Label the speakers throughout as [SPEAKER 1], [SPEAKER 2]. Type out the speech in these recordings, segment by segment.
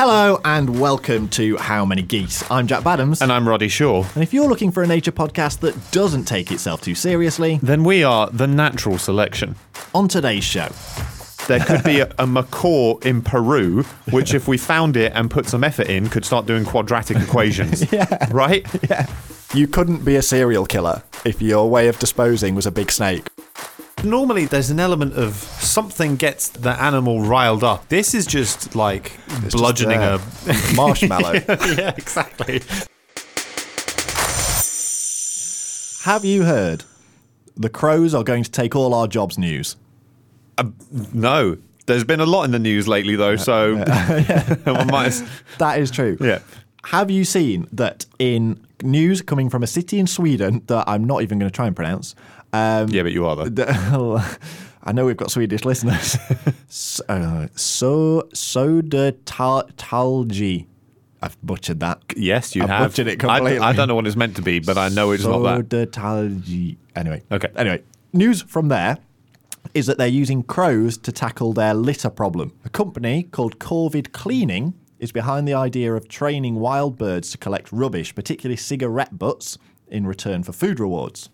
[SPEAKER 1] Hello and welcome to How Many Geese. I'm Jack Badams.
[SPEAKER 2] And I'm Roddy Shaw.
[SPEAKER 1] And if you're looking for a nature podcast that doesn't take itself too seriously,
[SPEAKER 2] Then we are the natural selection.
[SPEAKER 1] on today's show,
[SPEAKER 2] There could be a, a macaw in Peru, which, if we found it and put some effort in, could start doing quadratic equations. yeah. Right? Yeah.
[SPEAKER 1] you couldn't be a serial killer if your way of disposing was a big snake.
[SPEAKER 2] Normally, there's an element of something gets the animal riled up. This is just like
[SPEAKER 1] It's just
[SPEAKER 2] bludgeoning
[SPEAKER 1] there.
[SPEAKER 2] a.
[SPEAKER 1] marshmallow.
[SPEAKER 2] yeah, exactly.
[SPEAKER 1] Have you heard? The crows are going to take all our jobs news.
[SPEAKER 2] Uh, no. There's been a lot in the news lately, though, so one might as-
[SPEAKER 1] That is true.
[SPEAKER 2] Yeah.
[SPEAKER 1] Have you seen that in news coming from a city in Sweden that I'm not even going to try and pronounce? Um,
[SPEAKER 2] Yeah, but you are, though.
[SPEAKER 1] the- I know we've got Swedish listeners. so, uh, so Södertalji. I've butchered that.
[SPEAKER 2] Yes, you
[SPEAKER 1] I
[SPEAKER 2] have.
[SPEAKER 1] butchered it
[SPEAKER 2] I-
[SPEAKER 1] completely.
[SPEAKER 2] I, don't know what it's meant to be, but I know it's not that.
[SPEAKER 1] Södertalji. Anyway.
[SPEAKER 2] Okay.
[SPEAKER 1] Anyway, news from there is that they're using crows to tackle their litter problem. A company called Corvid Cleaning is behind the idea of training wild birds to collect rubbish, particularly cigarette butts, in return for food rewards.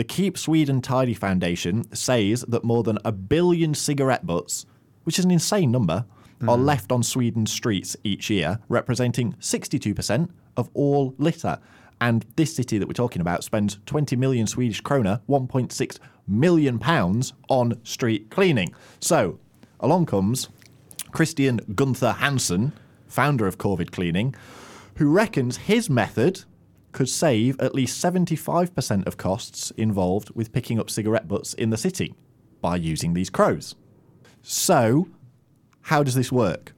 [SPEAKER 1] The Keep Sweden Tidy Foundation says that more than a billion cigarette butts, which is an insane number, are hmm. left on Sweden's streets each year, representing 62% of all litter. And this city that we're talking about spends 20 million Swedish krona, 1.6 million pounds on street cleaning. So, along comes Christian Gunther Hansen, founder of Corvid Cleaning, who reckons his method could save at least 75% of costs involved with picking up cigarette butts in the city by using these crows. So, how does this work?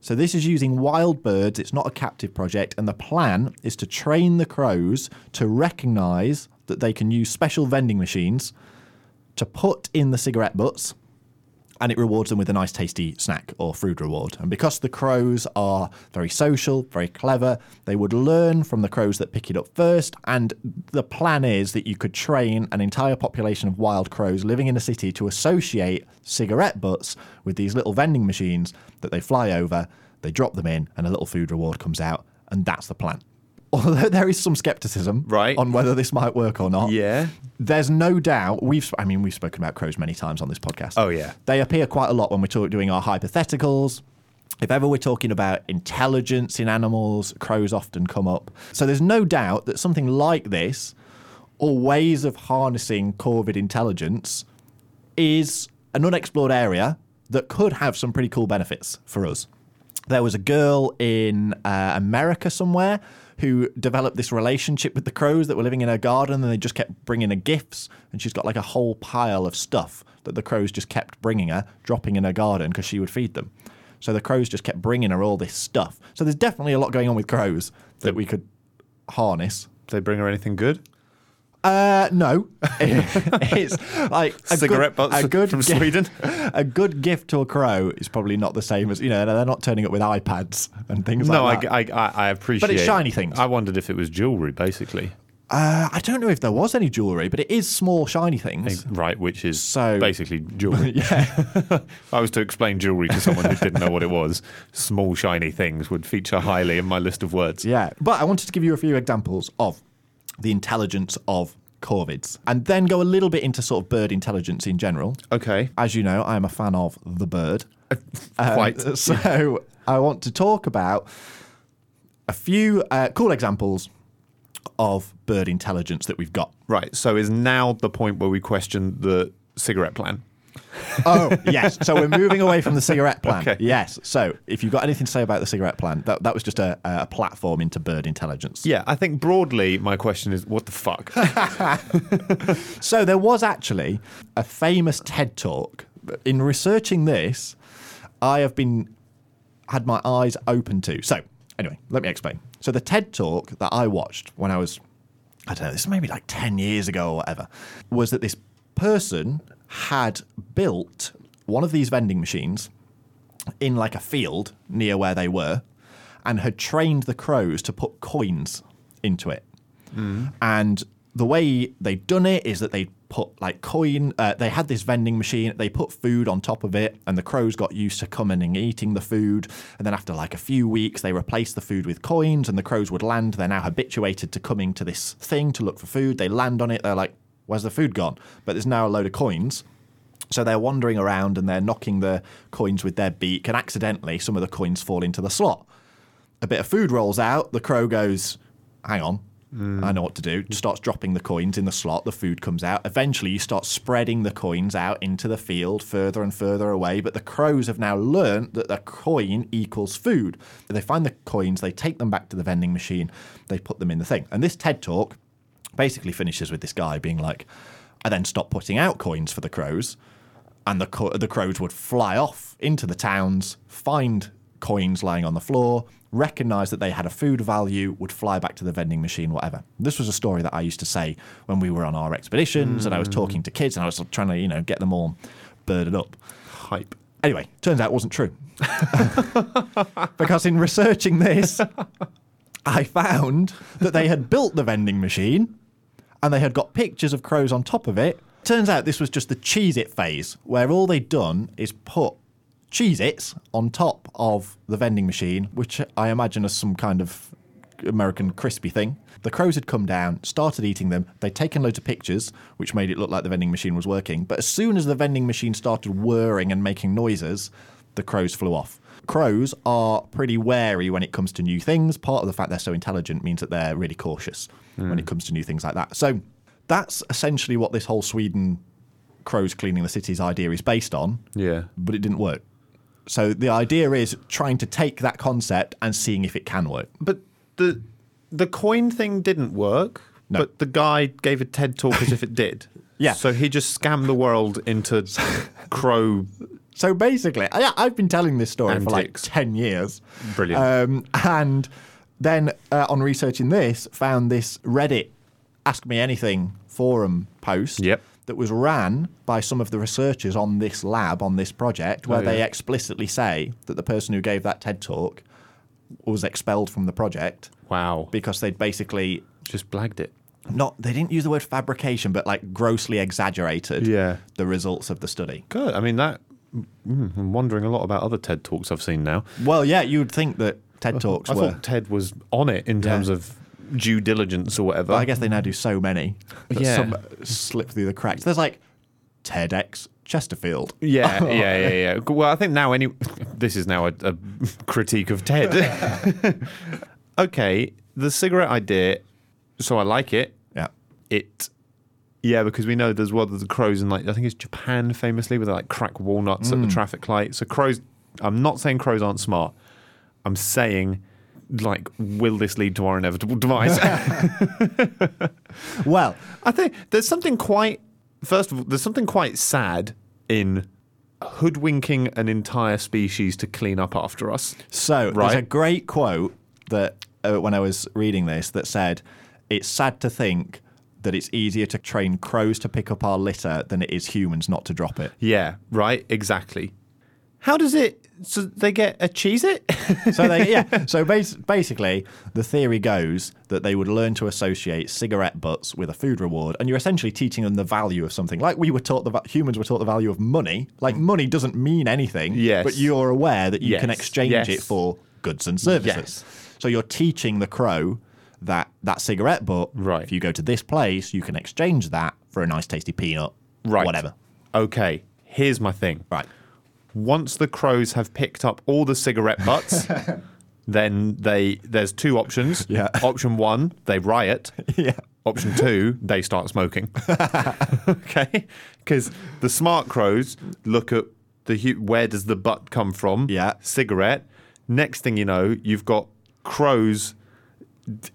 [SPEAKER 1] So, this is using wild birds, it's not a captive project, and the plan is to train the crows to recognize that they can use special vending machines to put in the cigarette butts and it rewards them with a nice tasty snack or food reward. And because the crows are very social, very clever, they would learn from the crows that pick it up first. And the plan is that you could train an entire population of wild crows living in a city to associate cigarette butts with these little vending machines that they fly over, they drop them in, and a little food reward comes out. And that's the plan. Although there is some skepticism
[SPEAKER 2] Right.
[SPEAKER 1] on whether this might work or not.
[SPEAKER 2] Yeah.
[SPEAKER 1] There's no doubt we've I mean we've spoken about crows many times on this podcast.
[SPEAKER 2] Oh, yeah.
[SPEAKER 1] They appear quite a lot when we're talk, doing our hypotheticals. If ever we're talking about intelligence in animals, crows often come up. So there's no doubt that something like this or ways of harnessing Corvid intelligence is an unexplored area that could have some pretty cool benefits for us. There was a girl in uh, America somewhere who developed this relationship with the crows that were living in her garden and they just kept bringing her gifts and she's got like a whole pile of stuff that the crows just kept bringing her dropping in her garden because she would feed them. So the crows just kept bringing her all this stuff. So there's definitely a lot going on with crows that we could harness.
[SPEAKER 2] Did they bring her anything good?
[SPEAKER 1] Uh, no, it's like a
[SPEAKER 2] Cigarette
[SPEAKER 1] good,
[SPEAKER 2] butts
[SPEAKER 1] a good
[SPEAKER 2] from
[SPEAKER 1] gi-
[SPEAKER 2] Sweden?
[SPEAKER 1] A good gift to a crow is probably not the same as you know. They're not turning up with iPads and things
[SPEAKER 2] No, I,
[SPEAKER 1] like that.
[SPEAKER 2] I, I, I appreciate but it's
[SPEAKER 1] shiny things.
[SPEAKER 2] I wondered if it was jewellery, basically.
[SPEAKER 1] uh, I don't know if there was any jewelry, but it is small, shiny things.
[SPEAKER 2] Right, which is
[SPEAKER 1] So-
[SPEAKER 2] basically jewellery.
[SPEAKER 1] Yeah,
[SPEAKER 2] If I was to explain jewellery to someone who didn't know what it was, small shiny things would feature highly in my list of words.
[SPEAKER 1] yeah. But I wanted to give you a few examples of the intelligence of corvids, and then go a little bit into sort of bird intelligence in general.
[SPEAKER 2] Okay.
[SPEAKER 1] As you know, I am a fan of the bird. Um,
[SPEAKER 2] Quite.
[SPEAKER 1] So I want to talk about a few uh, cool examples of bird intelligence that we've got.
[SPEAKER 2] Right. So is now the point where we question the cigarette plan?
[SPEAKER 1] Oh, yes. So we're moving away from the cigarette plan.
[SPEAKER 2] Okay.
[SPEAKER 1] Yes. So if you've got anything to say about the cigarette plan, that, that was just a, a platform into bird intelligence.
[SPEAKER 2] Yeah, I think broadly my question is what the fuck?
[SPEAKER 1] So there was actually a famous TED talk. In researching this, I have been had my eyes open to. So anyway, let me explain. So the TED talk that I watched when I was I don't know, this is maybe like 10 years ago or whatever, was that this person had built one of these vending machines in like a field near where they were and had trained the crows to put coins into it. And the way they'd done it is that they'd put like coin. Uh, they had this vending machine. They put food on top of it, and the crows got used to coming and eating the food. And then after like a few weeks, they replaced the food with coins, and the crows would land. They're now habituated to coming to this thing to look for food. They land on it. They're like, "Where's the food gone?" But there's now a load of coins. So they're wandering around and they're knocking the coins with their beak, and accidentally, some of the coins fall into the slot. A bit of food rolls out. The crow goes, "Hang on, hmm. I know what to do." Starts dropping the coins in the slot. The food comes out. Eventually, you start spreading the coins out into the field, further and further away. But the crows have now learnt that the coin equals food. They find the coins, they take them back to the vending machine, they put them in the thing. And this TED talk basically finishes with this guy being like, "I then stopped putting out coins for the crows." and the co- the crows would fly off into the towns, find coins lying on the floor, recognize that they had a food value, would fly back to the vending machine, whatever. This was a story that I used to say when we were on our expeditions, and I was mm. talking to kids, and I was trying to you know get them all birded up.
[SPEAKER 2] Hype.
[SPEAKER 1] Anyway, turns out it wasn't true. because in researching this, I found that they had built the vending machine and they had got pictures of crows on top of it. Turns out this was just the Cheez It phase, where all they'd done is put Cheez Its on top of the vending machine, which I imagine is some kind of American crispy thing. The crows had come down, started eating them. They'd taken loads of pictures, which made it look like the vending machine was working. But as soon as the vending machine started whirring and making noises, the crows flew off. Crows are pretty wary when it comes to new things. Part of the fact they're so intelligent means that they're really cautious when it hmm. comes to new things like that. So that's essentially what this whole Sweden crows cleaning the cities idea is based on
[SPEAKER 2] Yeah.
[SPEAKER 1] but it didn't work. So the idea is trying to take that concept and seeing if it can work.
[SPEAKER 2] But the the coin thing didn't work.
[SPEAKER 1] No.
[SPEAKER 2] But the guy gave a TED talk as if it did.
[SPEAKER 1] Yeah.
[SPEAKER 2] So he just scammed the world into crow.
[SPEAKER 1] So basically, I, I've been telling this story for like 10 years.
[SPEAKER 2] Brilliant.
[SPEAKER 1] Um, and then uh, on researching this, found this Reddit Ask Me Anything forum post
[SPEAKER 2] Yep.
[SPEAKER 1] that was ran by some of the researchers on this lab, on this project, where
[SPEAKER 2] Oh,
[SPEAKER 1] they explicitly say that the person who gave that TED talk was expelled from the project
[SPEAKER 2] Wow.
[SPEAKER 1] because they'd basically
[SPEAKER 2] Just blagged it.
[SPEAKER 1] not they didn't use the word fabrication, but like grossly exaggerated
[SPEAKER 2] Yeah.
[SPEAKER 1] the results of the study.
[SPEAKER 2] Good. I mean that. Mm, I'm wondering a lot about other TED talks I've seen now.
[SPEAKER 1] Well, yeah, you would think that TED talks
[SPEAKER 2] I
[SPEAKER 1] were.
[SPEAKER 2] thought TED was on it in terms of due diligence or whatever.
[SPEAKER 1] but I guess they now do so many that
[SPEAKER 2] Yeah.
[SPEAKER 1] some slip through the cracks. There's like TEDx Chesterfield.
[SPEAKER 2] Yeah, yeah, yeah, yeah. Well, I think now any this is now a, a critique of TED. okay, the cigarette idea. So I like it.
[SPEAKER 1] Yeah.
[SPEAKER 2] It, yeah, because we know there's one of the crows in like I think it's Japan famously where they like crack walnuts at the traffic light. So crows. I'm not saying crows aren't smart. I'm saying. Like, will this lead to our inevitable demise?
[SPEAKER 1] Well,
[SPEAKER 2] I think there's something quite. First of all, there's something quite sad in hoodwinking an entire species to clean up after us.
[SPEAKER 1] so there's a great quote that uh, when I was reading this that said, "It's sad to think." That it's easier to train crows to pick up our litter than it is humans not to drop it.
[SPEAKER 2] Yeah, right. Exactly. How does it? So they get a Cheez It?
[SPEAKER 1] So they, yeah. So bas- basically, the theory goes that they would learn to associate cigarette butts with a food reward, and you're essentially teaching them the value of something. Like we were taught the va- humans were taught the value of money. Like money doesn't mean anything.
[SPEAKER 2] Yes.
[SPEAKER 1] But you're aware that you can exchange
[SPEAKER 2] Yes.
[SPEAKER 1] it for goods and services.
[SPEAKER 2] Yes.
[SPEAKER 1] So you're teaching the crow that that cigarette butt.
[SPEAKER 2] Right.
[SPEAKER 1] If you go to this place, you can exchange that for a nice tasty peanut.
[SPEAKER 2] right.
[SPEAKER 1] Whatever.
[SPEAKER 2] Okay. Here's my thing.
[SPEAKER 1] Right.
[SPEAKER 2] Once the crows have picked up all the cigarette butts, then they there's two options.
[SPEAKER 1] Yeah.
[SPEAKER 2] Option one, they riot.
[SPEAKER 1] yeah.
[SPEAKER 2] Option two, they start smoking. okay, because the smart crows look at the where does the butt come from?
[SPEAKER 1] Yeah.
[SPEAKER 2] cigarette. Next thing you know, you've got crows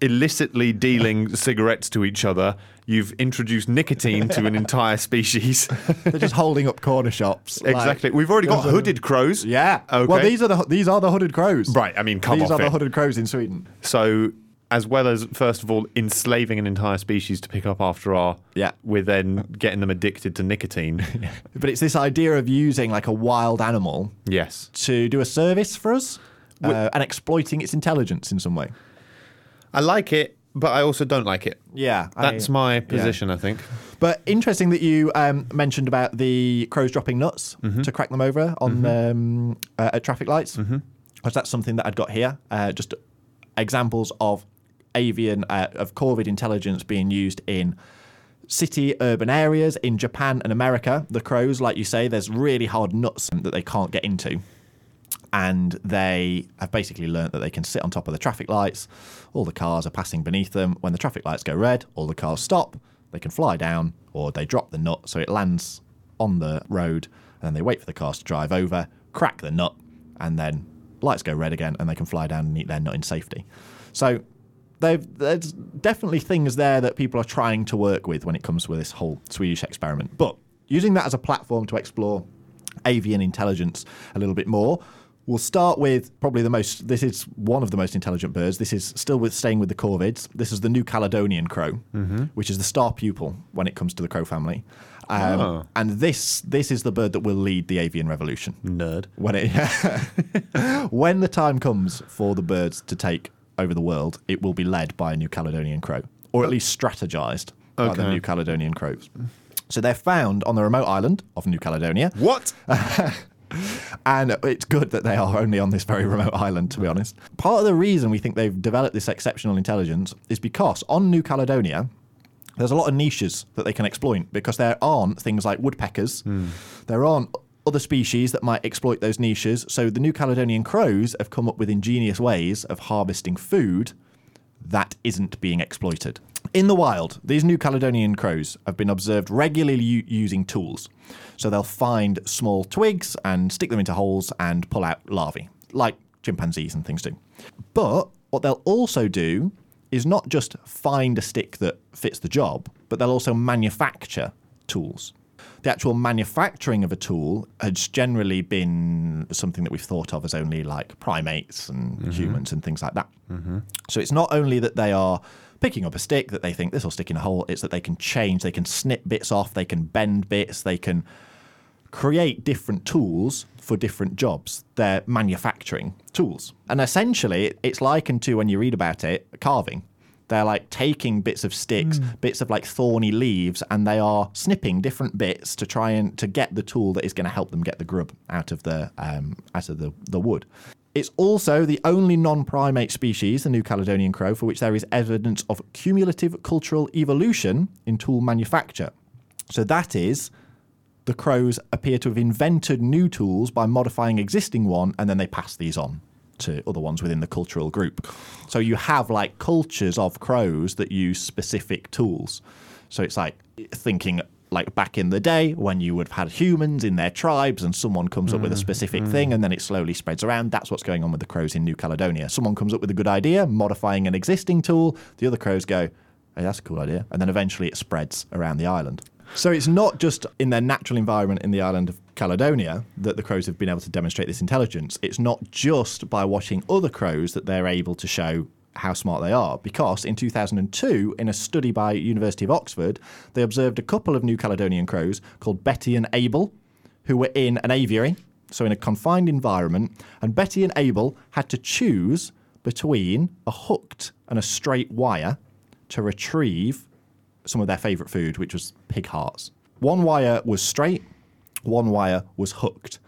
[SPEAKER 2] illicitly dealing cigarettes to each other. You've introduced nicotine to an entire species.
[SPEAKER 1] They're just holding up corner shops. like-
[SPEAKER 2] exactly. We've already got hooded crows.
[SPEAKER 1] Yeah.
[SPEAKER 2] Okay.
[SPEAKER 1] Well, these are the these are the hooded crows.
[SPEAKER 2] Right, I mean, come
[SPEAKER 1] these are the hooded crows in Sweden.
[SPEAKER 2] So, as well as first of all enslaving an entire species to pick up after our,
[SPEAKER 1] Yeah.
[SPEAKER 2] we're then getting them addicted to nicotine.
[SPEAKER 1] But it's this idea of using like a wild animal
[SPEAKER 2] yes,
[SPEAKER 1] to do a service for us uh, and exploiting its intelligence in some way.
[SPEAKER 2] I like it, but I also don't like it.
[SPEAKER 1] Yeah, I-
[SPEAKER 2] That's my
[SPEAKER 1] yeah.
[SPEAKER 2] position, I think.
[SPEAKER 1] But interesting that you um, mentioned about the crows dropping nuts
[SPEAKER 2] Mm-hmm.
[SPEAKER 1] to crack them over on um, uh, at traffic lights. Because that's something that I'd got here. Uh, just examples of avian uh, of corvid intelligence being used in city urban areas in Japan and America. The crows, like you say, there's really hard nuts that they can't get into. And they have basically learnt that they can sit on top of the traffic lights. All the cars are passing beneath them. When the traffic lights go red, all the cars stop. They can fly down or they drop the nut so it lands on the road. And then they wait for the cars to drive over, crack the nut, and then lights go red again and they can fly down and eat their nut in safety. So there's definitely things there that people are trying to work with when it comes to this whole Swedish experiment. But using that as a platform to explore avian intelligence a little bit more, we'll start with probably the most. This is one of the most intelligent birds. This is still with staying with the corvids. This is the New Caledonian crow, which is the star pupil when it comes to the crow family. Um,
[SPEAKER 2] Oh.
[SPEAKER 1] And this this is the bird that will lead the avian revolution
[SPEAKER 2] Nerd.
[SPEAKER 1] when it when the time comes for the birds to take over the world, it will be led by a New Caledonian crow, or at least strategized by the New Caledonian crows. So they're found on the remote island of New Caledonia,
[SPEAKER 2] What?
[SPEAKER 1] and it's good that they are only on this very remote island, to be honest. Part of the reason we think they've developed this exceptional intelligence is because on New Caledonia, there's a lot of niches that they can exploit because there aren't things like woodpeckers. Hmm. There aren't other species that might exploit those niches. So the New Caledonian crows have come up with ingenious ways of harvesting food that isn't being exploited. In the wild, these New Caledonian crows have been observed regularly u- using tools. So they'll find small twigs and stick them into holes and pull out larvae, like chimpanzees and things do. But what they'll also do is not just find a stick that fits the job, but they'll also manufacture tools. The actual manufacturing of a tool has generally been something that we've thought of as only like primates and mm-hmm. humans and things like that. Mm-hmm. So it's not only that they are picking up a stick that they think this will stick in a hole, it's that they can change, they can snip bits off, they can bend bits, they can create different tools for different jobs. They're manufacturing tools. And essentially, it's likened to when you read about it, carving. They're like taking bits of sticks, bits of like thorny leaves, and they are snipping different bits to try and to get the tool that is going to help them get the grub out of the um, out of the, the wood. It's also the only non-primate species, the New Caledonian crow, for which there is evidence of cumulative cultural evolution in tool manufacture. So that is the crows appear to have invented new tools by modifying existing one and then they pass these on to other ones within the cultural group. So you have like cultures of crows that use specific tools. So it's like thinking like back in the day when you would have had humans in their tribes and someone comes up with a specific mm-hmm. thing and then it slowly spreads around. That's what's going on with the crows in New Caledonia. Someone comes up with a good idea, modifying an existing tool. The other crows go, hey, that's a cool idea. And then eventually it spreads around the island. So it's not just in their natural environment in the island of Caledonia that the crows have been able to demonstrate this intelligence. It's not just by watching other crows that they're able to show how smart they are because in 2002 in a study by University of Oxford they observed a couple of New Caledonian crows called Betty and Abel who were in an aviary so in a confined environment and Betty and Abel had to choose between a hooked and a straight wire to retrieve some of their favourite food, which was pig hearts. One wire was straight, one wire was hooked.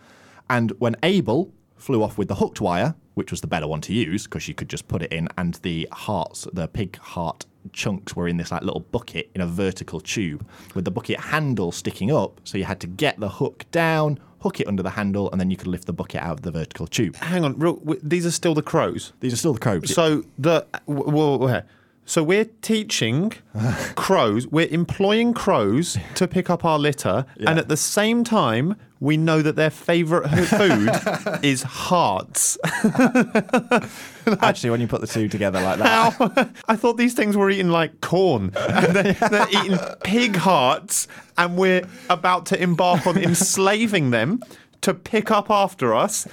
[SPEAKER 1] And when Abel flew off with the hooked wire, which was the better one to use because you could just put it in, and the hearts, the pig heart chunks were in this like little bucket in a vertical tube with the bucket handle sticking up. So you had to get the hook down, hook it under the handle, and then you could lift the bucket out of the vertical tube.
[SPEAKER 2] Hang on, real, w- these are still the crows.
[SPEAKER 1] These are still the crows.
[SPEAKER 2] So the w- w- w- so we're teaching crows, we're employing crows to pick up our litter, and at the same time, we know that their favourite food is hearts.
[SPEAKER 1] Actually, when you put the two together like that?
[SPEAKER 2] I thought these things were eating like corn. They're, they're eating pig hearts, and we're about to embark on enslaving them to pick up after us.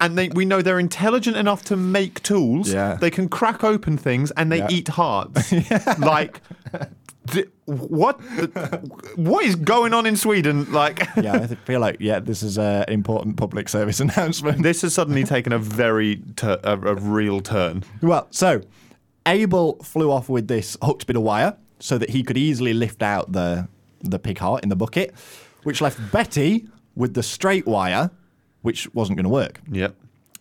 [SPEAKER 2] And they, we know they're intelligent enough to make tools.
[SPEAKER 1] Yeah.
[SPEAKER 2] They can crack open things, and they
[SPEAKER 1] Yeah.
[SPEAKER 2] eat hearts. yeah. Like, what? What is going on in Sweden? Like,
[SPEAKER 1] yeah, I feel like yeah, this is an important public service announcement.
[SPEAKER 2] this has suddenly taken a very tur- a, a real turn.
[SPEAKER 1] Well, so Abel flew off with this hooked bit of wire so that he could easily lift out the the pig heart in the bucket, which left Betty with the straight wire, which wasn't going to work.
[SPEAKER 2] Yep.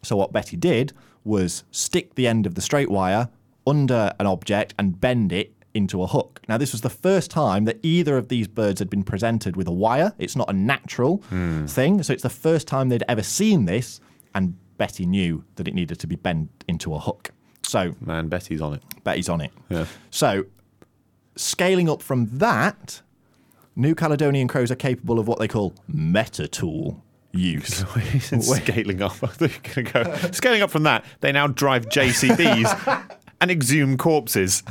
[SPEAKER 1] So what Betty did was stick the end of the straight wire under an object and bend it into a hook. Now this was the first time that either of these birds had been presented with a wire. It's not a natural hmm. thing, so it's the first time they'd ever seen this and Betty knew that it needed to be bent into a hook. So
[SPEAKER 2] Man, Betty's on it.
[SPEAKER 1] Betty's on it.
[SPEAKER 2] Yeah.
[SPEAKER 1] So, scaling up from that, New Caledonian crows are capable of what they call meta tool use.
[SPEAKER 2] scaling up. I thought you were going to go. Scaling up from that, they now drive JCBs and exhume corpses.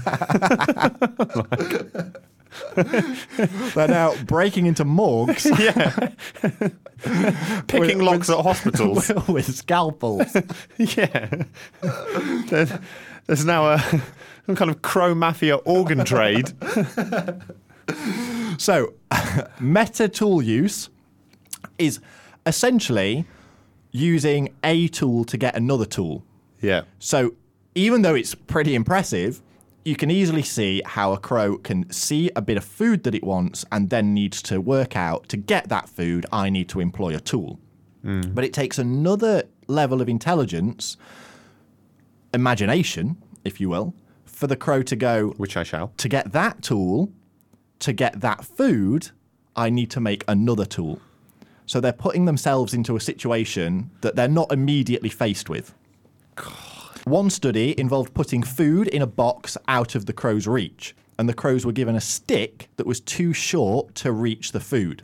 [SPEAKER 1] They're now breaking into morgues
[SPEAKER 2] yeah. Picking
[SPEAKER 1] With-
[SPEAKER 2] locks at hospitals.
[SPEAKER 1] with scalpels.
[SPEAKER 2] yeah. There's, there's now a some kind of crow mafia organ trade.
[SPEAKER 1] So, meta tool use is essentially using a tool to get another tool.
[SPEAKER 2] Yeah.
[SPEAKER 1] So even though it's pretty impressive, you can easily see how a crow can see a bit of food that it wants and then needs to work out to get that food, I need to employ a tool. Mm. But it takes another level of intelligence, imagination, if you will, for the crow to go,
[SPEAKER 2] Which I shall.
[SPEAKER 1] to get that tool, to get that food, I need to make another tool. So they're putting themselves into a situation that they're not immediately faced with. One study involved putting food in a box out of the crow's reach, and the crows were given a stick that was too short to reach the food.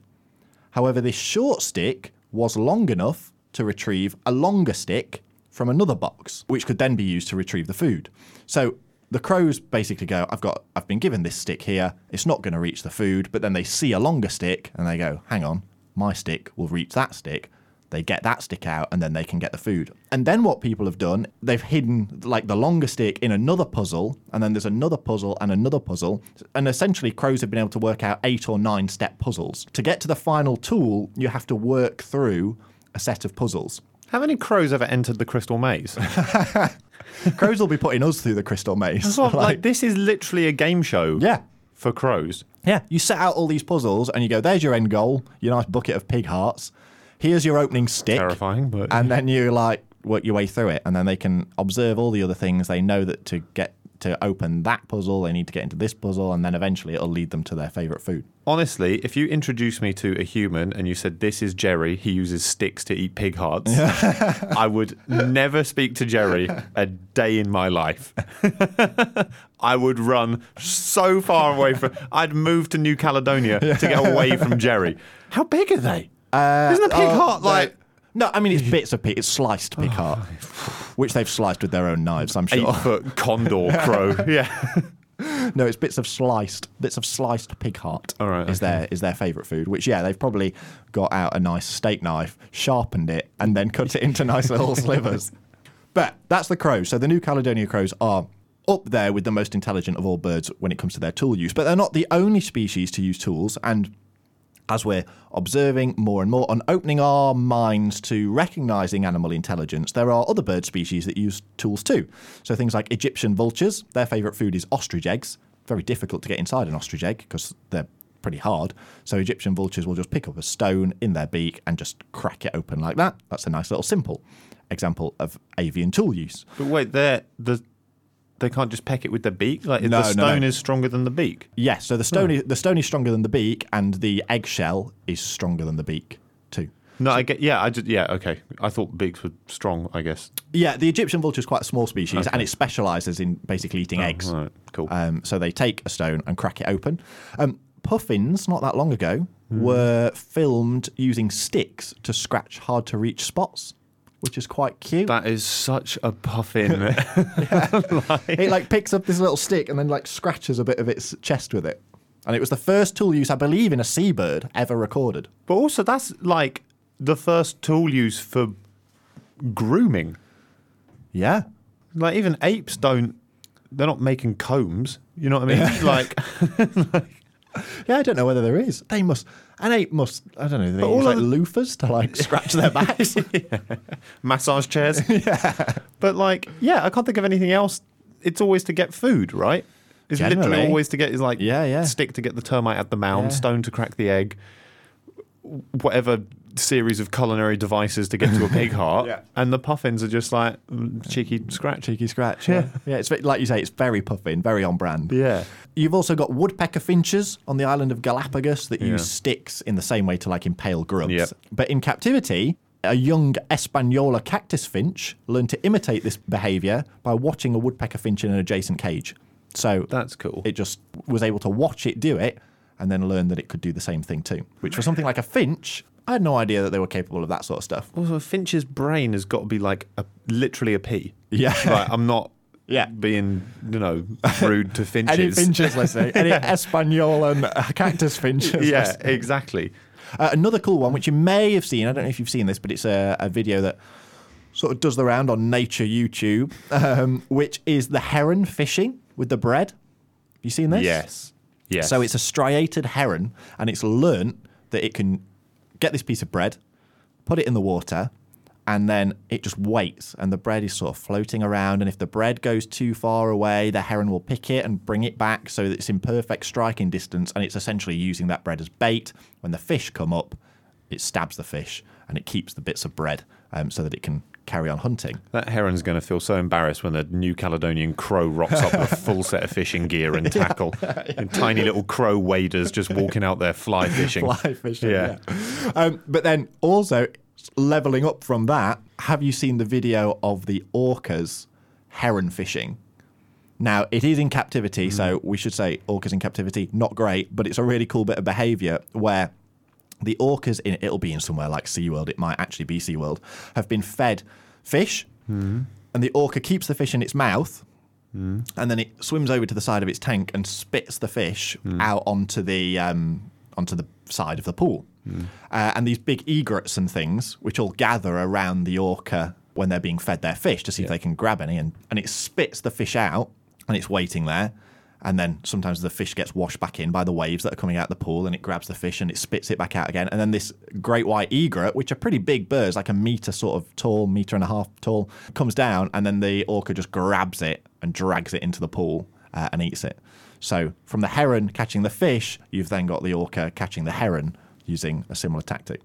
[SPEAKER 1] However, this short stick was long enough to retrieve a longer stick from another box, which could then be used to retrieve the food. So the crows basically go, I've got I've been given this stick here, it's not going to reach the food, but then they see a longer stick and they go, hang on, my stick will reach that stick. They get that stick out and then they can get the food. And then what people have done, they've hidden like the longer stick in another puzzle, and then there's another puzzle and another puzzle. And essentially, crows have been able to work out eight or nine step puzzles. To get to the final tool, you have to work through a set of puzzles.
[SPEAKER 2] Have any crows ever entered the crystal maze?
[SPEAKER 1] Crows will be putting us through the crystal maze.
[SPEAKER 2] like, like, this is literally a game show
[SPEAKER 1] yeah.
[SPEAKER 2] For crows.
[SPEAKER 1] Yeah, you set out all these puzzles and you go, there's your end goal, your nice bucket of pig hearts. Here's your opening stick.
[SPEAKER 2] Terrifying, but
[SPEAKER 1] And then you like work your way through it. And then they can observe all the other things. They know that to get to open that puzzle, they need to get into this puzzle. And then eventually it'll lead them to their favorite food.
[SPEAKER 2] honestly, if you introduced me to a human and you said this is Jerry, he uses sticks to eat pig hearts, I would never speak to Jerry a day in my life. I would run so far away from. I'd move to New Caledonia to get away from Jerry. How big are they? Uh, Isn't a pig
[SPEAKER 1] oh,
[SPEAKER 2] heart like
[SPEAKER 1] No, I mean, it's bits of pig. It's sliced pig oh. heart, which they've sliced with their own knives, I'm
[SPEAKER 2] eight
[SPEAKER 1] sure.
[SPEAKER 2] foot condor crow? Yeah.
[SPEAKER 1] No, it's bits of sliced, bits of sliced pig heart.
[SPEAKER 2] All right,
[SPEAKER 1] is
[SPEAKER 2] okay.
[SPEAKER 1] their is their favourite food? Which yeah, they've probably got out a nice steak knife, sharpened it, and then cut it into nice little slivers. But that's the crows. So the New Caledonia crows are up there with the most intelligent of all birds when it comes to their tool use. But they're not the only species to use tools, and as we're observing more and more and opening our minds to recognizing animal intelligence, there are other bird species that use tools too. So things like Egyptian vultures, their favorite food is ostrich eggs. Very difficult to get inside an ostrich egg because they're pretty hard. So Egyptian vultures will just pick up a stone in their beak and just crack it open like that. That's a nice little simple example of avian tool use.
[SPEAKER 2] But wait, they're the they can't just peck it with their beak. Like
[SPEAKER 1] No,
[SPEAKER 2] the stone
[SPEAKER 1] no.
[SPEAKER 2] is stronger than the beak.
[SPEAKER 1] Yes, so the stone, is, the stone is stronger than the beak, and the eggshell is stronger than the beak too.
[SPEAKER 2] No, I get. Yeah, I just. Yeah, okay. I thought beaks were strong. I guess.
[SPEAKER 1] Yeah, the Egyptian vulture is quite a small species, and it specialises in basically eating eggs.
[SPEAKER 2] All right, cool.
[SPEAKER 1] Um, so they take a stone and crack it open. Um, puffins, not that long ago, were filmed using sticks to scratch hard to reach spots, which is quite cute.
[SPEAKER 2] that is such a puffin.
[SPEAKER 1] it like picks up this little stick and then like scratches a bit of its chest with it. And it was the first tool use, I believe, in a seabird ever recorded.
[SPEAKER 2] but also, that's like the first tool use for grooming.
[SPEAKER 1] Yeah.
[SPEAKER 2] Like even apes don't. They're not making combs. You know what I mean? like
[SPEAKER 1] Yeah, I don't know whether there is. They must. An ape must. I don't know. They
[SPEAKER 2] all
[SPEAKER 1] use like loofahs to like scratch their backs.
[SPEAKER 2] massage chairs. yeah. But like, yeah, I can't think of anything else it's always to get food, right? It's literally always to get is like
[SPEAKER 1] Yeah, yeah.
[SPEAKER 2] stick to get the termite at the mound,
[SPEAKER 1] Yeah.
[SPEAKER 2] stone to crack the egg, whatever series of culinary devices to get to a pig heart,
[SPEAKER 1] Yeah.
[SPEAKER 2] and the puffins are just like mm, cheeky scratch.
[SPEAKER 1] Cheeky scratch. Yeah. Yeah. It's like you say, it's very puffin, very on brand.
[SPEAKER 2] Yeah.
[SPEAKER 1] You've also got woodpecker finches on the island of Galapagos that
[SPEAKER 2] Yeah.
[SPEAKER 1] use sticks in the same way to like impale grubs.
[SPEAKER 2] Yep.
[SPEAKER 1] But in captivity, a young Espanola cactus finch learned to imitate this behavior by watching a woodpecker finch in an adjacent cage. So
[SPEAKER 2] That's cool.
[SPEAKER 1] it just was able to watch it do it and then learn that it could do the same thing too. Which for something like a finch, I had no idea that they were capable of that sort of stuff.
[SPEAKER 2] also, finch's brain has got to be like a, literally a pea.
[SPEAKER 1] Yeah.
[SPEAKER 2] Like, I'm not
[SPEAKER 1] Yeah.
[SPEAKER 2] being, you know, rude to finches.
[SPEAKER 1] Any finches listening? Any Espanol and uh, cactus finches?
[SPEAKER 2] yeah,
[SPEAKER 1] listening?
[SPEAKER 2] exactly.
[SPEAKER 1] Uh, another cool one, which you may have seen, I don't know if you've seen this, but it's a, a video that sort of does the round on Nature YouTube, um, which is the heron fishing with the bread. Have You seen this?
[SPEAKER 2] Yes. Yes.
[SPEAKER 1] So it's a striated heron, and it's learnt that it can get this piece of bread, put it in the water, and then it just waits, and the bread is sort of floating around. And if the bread goes too far away, the heron will pick it and bring it back so that it's in perfect striking distance, and it's essentially using that bread as bait. When the fish come up, it stabs the fish, and it keeps the bits of bread um, so that it can carry on hunting.
[SPEAKER 2] That heron's going to feel so embarrassed when the New Caledonian crow rocks up with a full set of fishing gear and tackle, and tiny little crow waders just walking out there fly fishing.
[SPEAKER 1] fly fishing.
[SPEAKER 2] Yeah.
[SPEAKER 1] Yeah. Um, but then also leveling up from that, have you seen the video of the orcas heron fishing? Now it is in captivity, so we should say orcas in captivity, not great, but it's a really cool bit of behaviour where the orcas in it'll be in somewhere like SeaWorld, it might actually be SeaWorld, have been fed fish, and the orca keeps the fish in its mouth, and then it swims over to the side of its tank and spits the fish out onto the um, onto the side of the pool. Uh, and these big egrets and things, which all gather around the orca when they're being fed their fish to see if they can grab any, and, and it spits the fish out, and it's waiting there. And then sometimes the fish gets washed back in by the waves that are coming out of the pool, and it grabs the fish and it spits it back out again. And then this great white egret, which are pretty big birds, like a meter sort of tall, meter and a half tall, comes down, and then the orca just grabs it and drags it into the pool uh, and eats it. So from the heron catching the fish, you've then got the orca catching the heron using a similar tactic.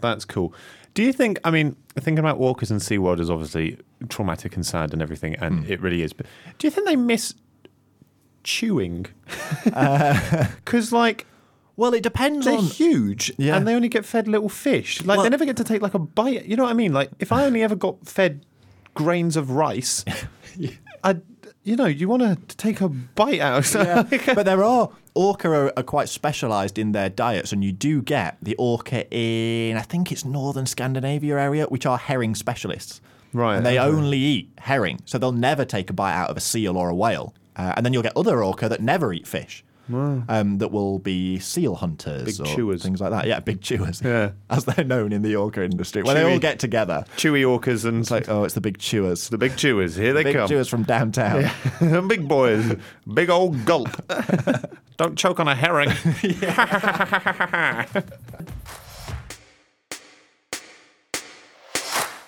[SPEAKER 2] That's cool. Do you think? I mean, thinking about orcas and SeaWorld is obviously traumatic and sad and everything, and
[SPEAKER 1] Hmm.
[SPEAKER 2] it really is. But do you think they miss chewing?
[SPEAKER 1] Uh,
[SPEAKER 2] Because like
[SPEAKER 1] Well, it depends
[SPEAKER 2] they're
[SPEAKER 1] on.
[SPEAKER 2] huge,
[SPEAKER 1] Yeah.
[SPEAKER 2] and they only get fed little fish. Like
[SPEAKER 1] Well-
[SPEAKER 2] they never get to take like a bite. You know what I mean? Like if I only ever got fed grains of rice, I, you know, you want to take a bite out. of something.
[SPEAKER 1] but there are orca are, are quite specialised in their diets, and you do get the orca in I think it's northern Scandinavia area, which are herring specialists.
[SPEAKER 2] Right,
[SPEAKER 1] and they
[SPEAKER 2] okay.
[SPEAKER 1] only eat herring, so they'll never take a bite out of a seal or a whale. Uh, and then you'll get other orca that never eat fish. Um, that will be seal hunters
[SPEAKER 2] Big
[SPEAKER 1] or
[SPEAKER 2] chewers.
[SPEAKER 1] things like that. Yeah, big chewers.
[SPEAKER 2] Yeah.
[SPEAKER 1] as they're known in the orca industry. When they all get together,
[SPEAKER 2] Chewy orcas and
[SPEAKER 1] it's like, oh, it's the big chewers.
[SPEAKER 2] the big chewers. Here they
[SPEAKER 1] big
[SPEAKER 2] come.
[SPEAKER 1] chewers from downtown. Yeah.
[SPEAKER 2] big boys, big old gulp. Don't choke on a herring.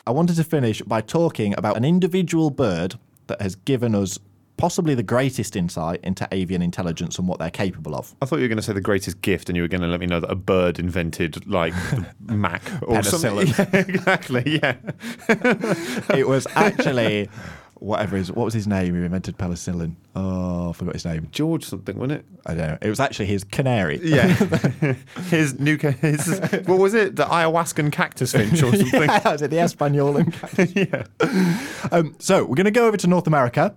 [SPEAKER 1] I wanted to finish by talking about an individual bird that has given us possibly the greatest insight into avian intelligence and what they're capable of.
[SPEAKER 2] I thought you were going to say the greatest gift, and you were going to let me know that a bird invented like Mac or something.
[SPEAKER 1] Penicillin.
[SPEAKER 2] Yeah, exactly. Yeah.
[SPEAKER 1] It was actually whatever his what was his name who invented penicillin? Oh, I forgot his name.
[SPEAKER 2] George something, wasn't it?
[SPEAKER 1] I don't know. It was actually his canary.
[SPEAKER 2] Yeah. his new. ca- His, what was it? The ayahuascan cactus finch or something.
[SPEAKER 1] yeah, that was it, the Espanolan.
[SPEAKER 2] yeah.
[SPEAKER 1] Um, so we're going to go over to North America,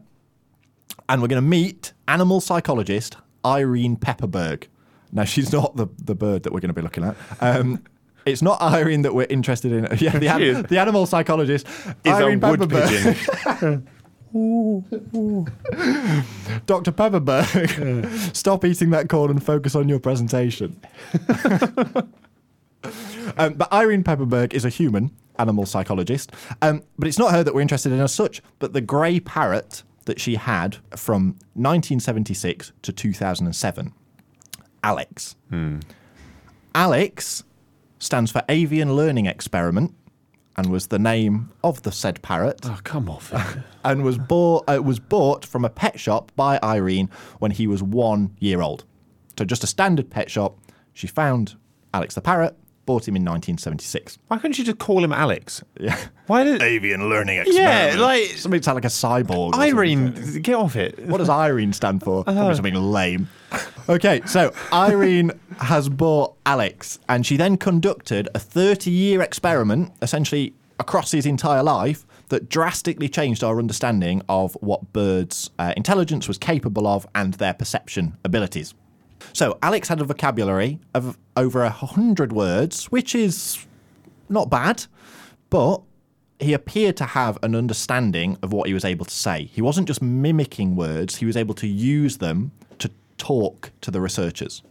[SPEAKER 1] and we're going to meet animal psychologist Irene Pepperberg. Now she's not the the bird that we're going to be looking at. Um, it's not Irene that we're interested in. Yeah, the, an- the animal psychologist
[SPEAKER 2] Is
[SPEAKER 1] Irene
[SPEAKER 2] a wood
[SPEAKER 1] Pepperberg.
[SPEAKER 2] pigeon.
[SPEAKER 1] Dr. Pepperberg, stop eating that corn and focus on your presentation. um, but Irene Pepperberg is a human animal psychologist. Um, but it's not her that we're interested in as such, but the grey parrot that she had from 1976 to 2007. Alex. Alex stands for Avian Learning Experiment, and was the name of the said parrot
[SPEAKER 2] Oh, come off it.
[SPEAKER 1] and was bought uh, was bought from a pet shop by Irene when he was one year old. So just a standard pet shop. She found Alex the parrot, bought him in 1976.
[SPEAKER 2] Why couldn't you just call him Alex?
[SPEAKER 1] Yeah,
[SPEAKER 2] Why did
[SPEAKER 1] avian learning
[SPEAKER 2] experiment? Yeah, like-
[SPEAKER 1] something sound like a cyborg.
[SPEAKER 2] Irene? Get off it.
[SPEAKER 1] What does Irene stand for?
[SPEAKER 2] Uh-huh.
[SPEAKER 1] Probably something lame. Okay, so Irene has bought Alex, and she then conducted a 30 year experiment, essentially across his entire life, that drastically changed our understanding of what birds' uh, intelligence was capable of and their perception abilities. So Alex had a vocabulary of over a hundred words, which is not bad, but he appeared to have an understanding of what he was able to say. He wasn't just mimicking words, he was able to use them to talk to the researchers.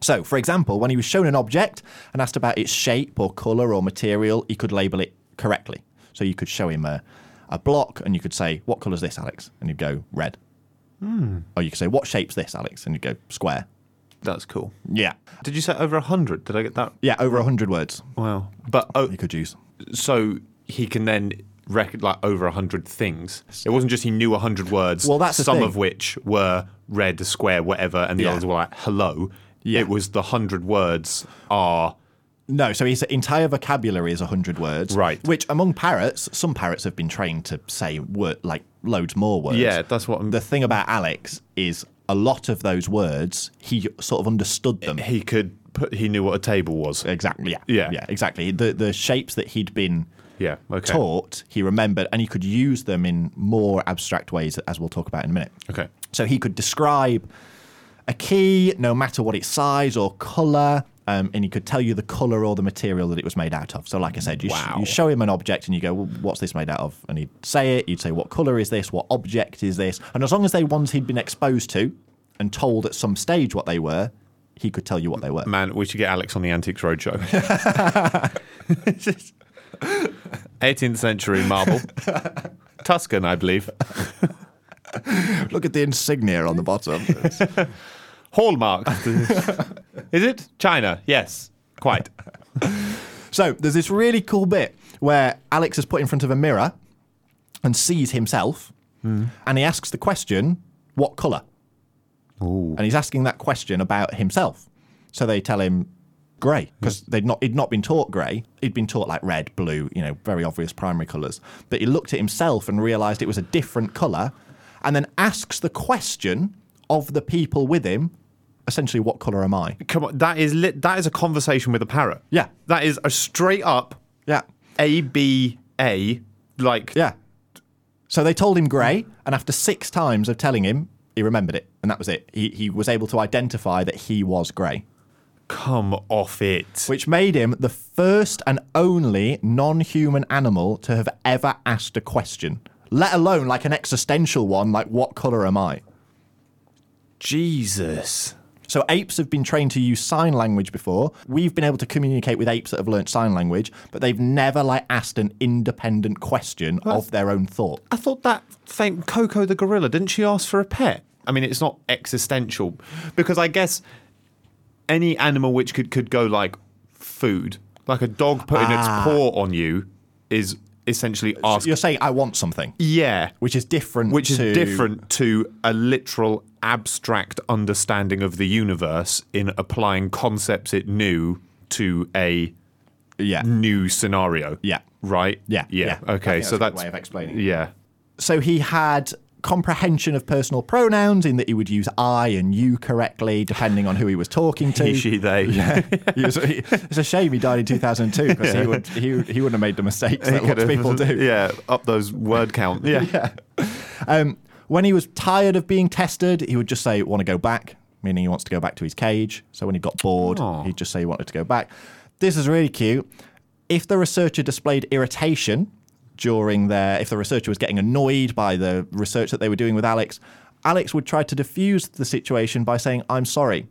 [SPEAKER 1] So, for example, when he was shown an object and asked about its shape or colour or material, he could label it correctly. So you could show him a, a block and you could say, What colour's this, Alex? And he'd go, Red. Hmm. Or you could say, What shape's this, Alex? And he'd go, Square.
[SPEAKER 2] That's cool.
[SPEAKER 1] Yeah.
[SPEAKER 2] Did you say over a hundred? Did I get that?
[SPEAKER 1] Yeah, over 100 words
[SPEAKER 2] Wow. But oh,
[SPEAKER 1] you could use.
[SPEAKER 2] so he can then record like over a hundred things. It wasn't just he knew a hundred words.
[SPEAKER 1] Well, that's
[SPEAKER 2] some of which were red, square, whatever, and the
[SPEAKER 1] Yeah.
[SPEAKER 2] others were like hello.
[SPEAKER 1] Yeah.
[SPEAKER 2] It was the hundred words are
[SPEAKER 1] No, so his entire vocabulary is 100 words.
[SPEAKER 2] Right.
[SPEAKER 1] Which among parrots, some parrots have been trained to say word, like loads more words.
[SPEAKER 2] yeah. That's what I'm.
[SPEAKER 1] The thing about Alex is a lot of those words, he sort of understood them.
[SPEAKER 2] he could put. He knew what a table was.
[SPEAKER 1] Exactly. Yeah.
[SPEAKER 2] Yeah.
[SPEAKER 1] Yeah, exactly. The, the shapes that he'd been
[SPEAKER 2] Yeah. Okay.
[SPEAKER 1] taught, he remembered, and he could use them in more abstract ways, as we'll talk about in a minute.
[SPEAKER 2] Okay.
[SPEAKER 1] So he could describe a key, no matter what its size or color, um, and he could tell you the color or the material that it was made out of. So, like I said, you, sh- you show him an object and you go, well, "What's this made out of?" And he'd say it. You'd say, "What color is this? What object is this?" And as long as they ones he'd been exposed to and told at some stage what they were, he could tell you what they were.
[SPEAKER 2] Man, we should get Alex on the Antiques Roadshow. 18th century marble. Tuscan, I believe.
[SPEAKER 1] Look at the insignia on the bottom.
[SPEAKER 2] Hallmark. Is it? China. Yes. Quite.
[SPEAKER 1] So there's this really cool bit where Alex is put in front of a mirror and sees himself, hmm. and he asks the question, "What color?"
[SPEAKER 2] Ooh.
[SPEAKER 1] And he's asking that question about himself. So they tell him grey because hmm. they'd not he'd not been taught grey. He'd been taught like red, blue, you know, very obvious primary colours. But he looked at himself and realised it was a different colour, and then asks the question of the people with him, essentially, "What colour am I?"
[SPEAKER 2] Come on. That is lit. That is a conversation with a parrot.
[SPEAKER 1] Yeah.
[SPEAKER 2] That is a straight up
[SPEAKER 1] Yeah,
[SPEAKER 2] A B A. Like.
[SPEAKER 1] yeah. So they told him grey, and after six times of telling him, he remembered it, and that was it. He he was able to identify that he was grey.
[SPEAKER 2] Come off it.
[SPEAKER 1] which made him the first and only non human animal to have ever asked a question, let alone like an existential one, like, what colour am I?
[SPEAKER 2] Jesus.
[SPEAKER 1] So, apes have been trained to use sign language before. We've been able to communicate with apes that have learnt sign language, but they've never like asked an independent question of their own thought.
[SPEAKER 2] I thought that fame Koko the gorilla didn't she ask for a pet? I mean, it's not existential because I guess any animal which could could go like food, like a dog putting
[SPEAKER 1] Ah.
[SPEAKER 2] its paw on you, is essentially asking.
[SPEAKER 1] You're saying, I want something,
[SPEAKER 2] Yeah,
[SPEAKER 1] which is different
[SPEAKER 2] which is
[SPEAKER 1] to-
[SPEAKER 2] different to a literal abstract understanding of the universe in applying concepts it knew to a
[SPEAKER 1] Yeah.
[SPEAKER 2] new scenario.
[SPEAKER 1] Yeah.
[SPEAKER 2] Right.
[SPEAKER 1] Yeah.
[SPEAKER 2] Yeah.
[SPEAKER 1] I
[SPEAKER 2] Okay. So
[SPEAKER 1] a
[SPEAKER 2] that's
[SPEAKER 1] way of explaining it.
[SPEAKER 2] Yeah.
[SPEAKER 1] So he had comprehension of personal pronouns in that he would use I and you correctly depending on who he was talking to.
[SPEAKER 2] He, she, they.
[SPEAKER 1] He was- he- it's a shame he died in 2002 because he would he, he wouldn't have made the mistakes that lots of people do.
[SPEAKER 2] Yeah, up those word count. Yeah.
[SPEAKER 1] Um, when he was tired of being tested, he would just say, "Want to go back," meaning he wants to go back to his cage. So when he got bored,
[SPEAKER 2] Aw.
[SPEAKER 1] he'd just say he wanted to go back. This is really cute. If the researcher displayed irritation during their, if the researcher was getting annoyed by the research that they were doing with Alex, Alex would try to diffuse the situation by saying, "I'm sorry."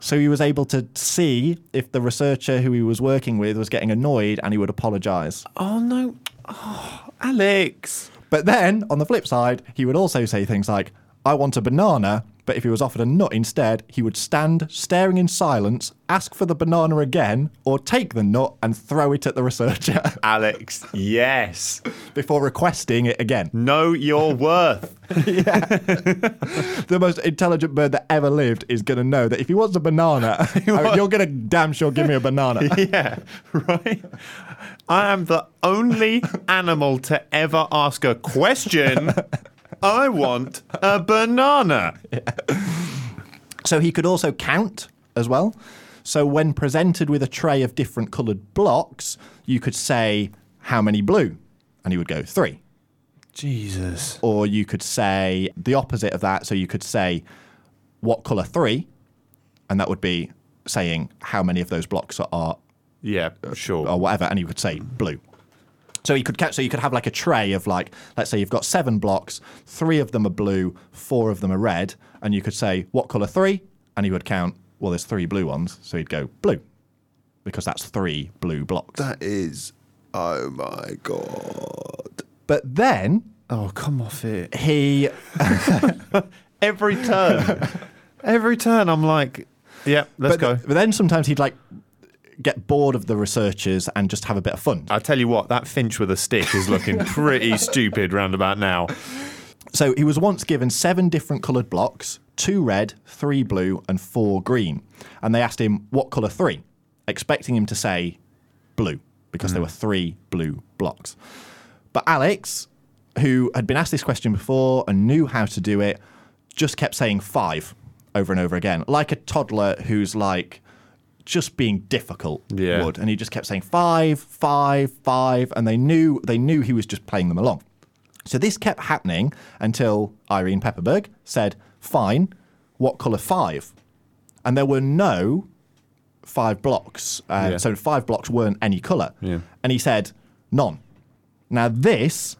[SPEAKER 1] So he was able to see if the researcher who he was working with was getting annoyed, and he would apologise.
[SPEAKER 2] Oh no. Oh, Alex.
[SPEAKER 1] But then, on the flip side, he would also say things like, I want a banana, But if he was offered a nut instead, he would stand staring in silence, ask for the banana again, or take the nut and throw it at the researcher
[SPEAKER 2] Alex, yes.
[SPEAKER 1] before requesting it again.
[SPEAKER 2] Know your worth.
[SPEAKER 1] The most intelligent bird that ever lived is going to know that if he wants a banana, I mean, you're going to damn sure give me a banana.
[SPEAKER 2] yeah, right. I am the only animal to ever ask a question. I want a banana.
[SPEAKER 1] So he could also count as well. So when presented with a tray of different coloured blocks, you could say, How many blue? And he would go, Three.
[SPEAKER 2] Jesus.
[SPEAKER 1] Or you could say the opposite of that. So you could say, What colour three? And that would be saying how many of those blocks are,
[SPEAKER 2] Yeah, sure.
[SPEAKER 1] or whatever. And he would say blue. So you could count, so you could have like a tray of like, let's say you've got seven blocks, three of them are blue, four of them are red, and you could say what color three, and he would count. Well, there's three blue ones, so he'd go blue, because that's three blue blocks.
[SPEAKER 2] That is. Oh my god.
[SPEAKER 1] But then
[SPEAKER 2] Oh, come off it.
[SPEAKER 1] he,
[SPEAKER 2] Every turn. Every turn, I'm like, yeah, let's
[SPEAKER 1] but,
[SPEAKER 2] go.
[SPEAKER 1] but then sometimes he'd like get bored of the researchers and just have a bit of fun.
[SPEAKER 2] I'll tell you what, that finch with a stick is looking pretty stupid round about now.
[SPEAKER 1] So he was once given seven different coloured blocks two red, three blue, and four green. And they asked him, What colour three? expecting him to say blue because there hmm. were three blue blocks. But Alex, who had been asked this question before and knew how to do it, just kept saying five over and over again, like a toddler who's like just being difficult
[SPEAKER 2] Yeah.
[SPEAKER 1] would. And he just kept saying five, five, five, and they knew they knew he was just playing them along. So this kept happening until Irene Pepperberg said, "Fine, what colour five? And there were no five blocks. Uh,
[SPEAKER 2] Yeah.
[SPEAKER 1] So five blocks weren't any colour.
[SPEAKER 2] Yeah.
[SPEAKER 1] And he said, none. Now this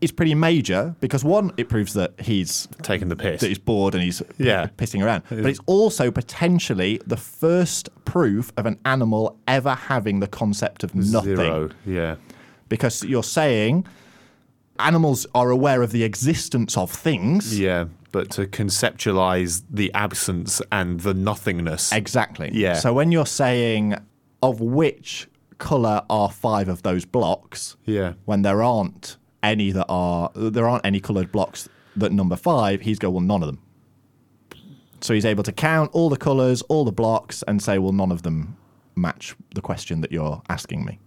[SPEAKER 1] is pretty major because one, it proves that he's
[SPEAKER 2] Taking the piss.
[SPEAKER 1] that he's bored and he's
[SPEAKER 2] Yeah.
[SPEAKER 1] pissing around. But it's also potentially the first proof of an animal ever having the concept of nothing
[SPEAKER 2] Zero. Yeah.
[SPEAKER 1] because you're saying animals are aware of the existence of things.
[SPEAKER 2] Yeah. But to conceptualize the absence and the nothingness.
[SPEAKER 1] Exactly.
[SPEAKER 2] Yeah.
[SPEAKER 1] So when you're saying of which color are five of those blocks,
[SPEAKER 2] Yeah.
[SPEAKER 1] when there aren't any that are there aren't any colored blocks that number five, he's go well none of them. So he's able to count all the colors, all the blocks, and say well none of them match the question that you're asking me.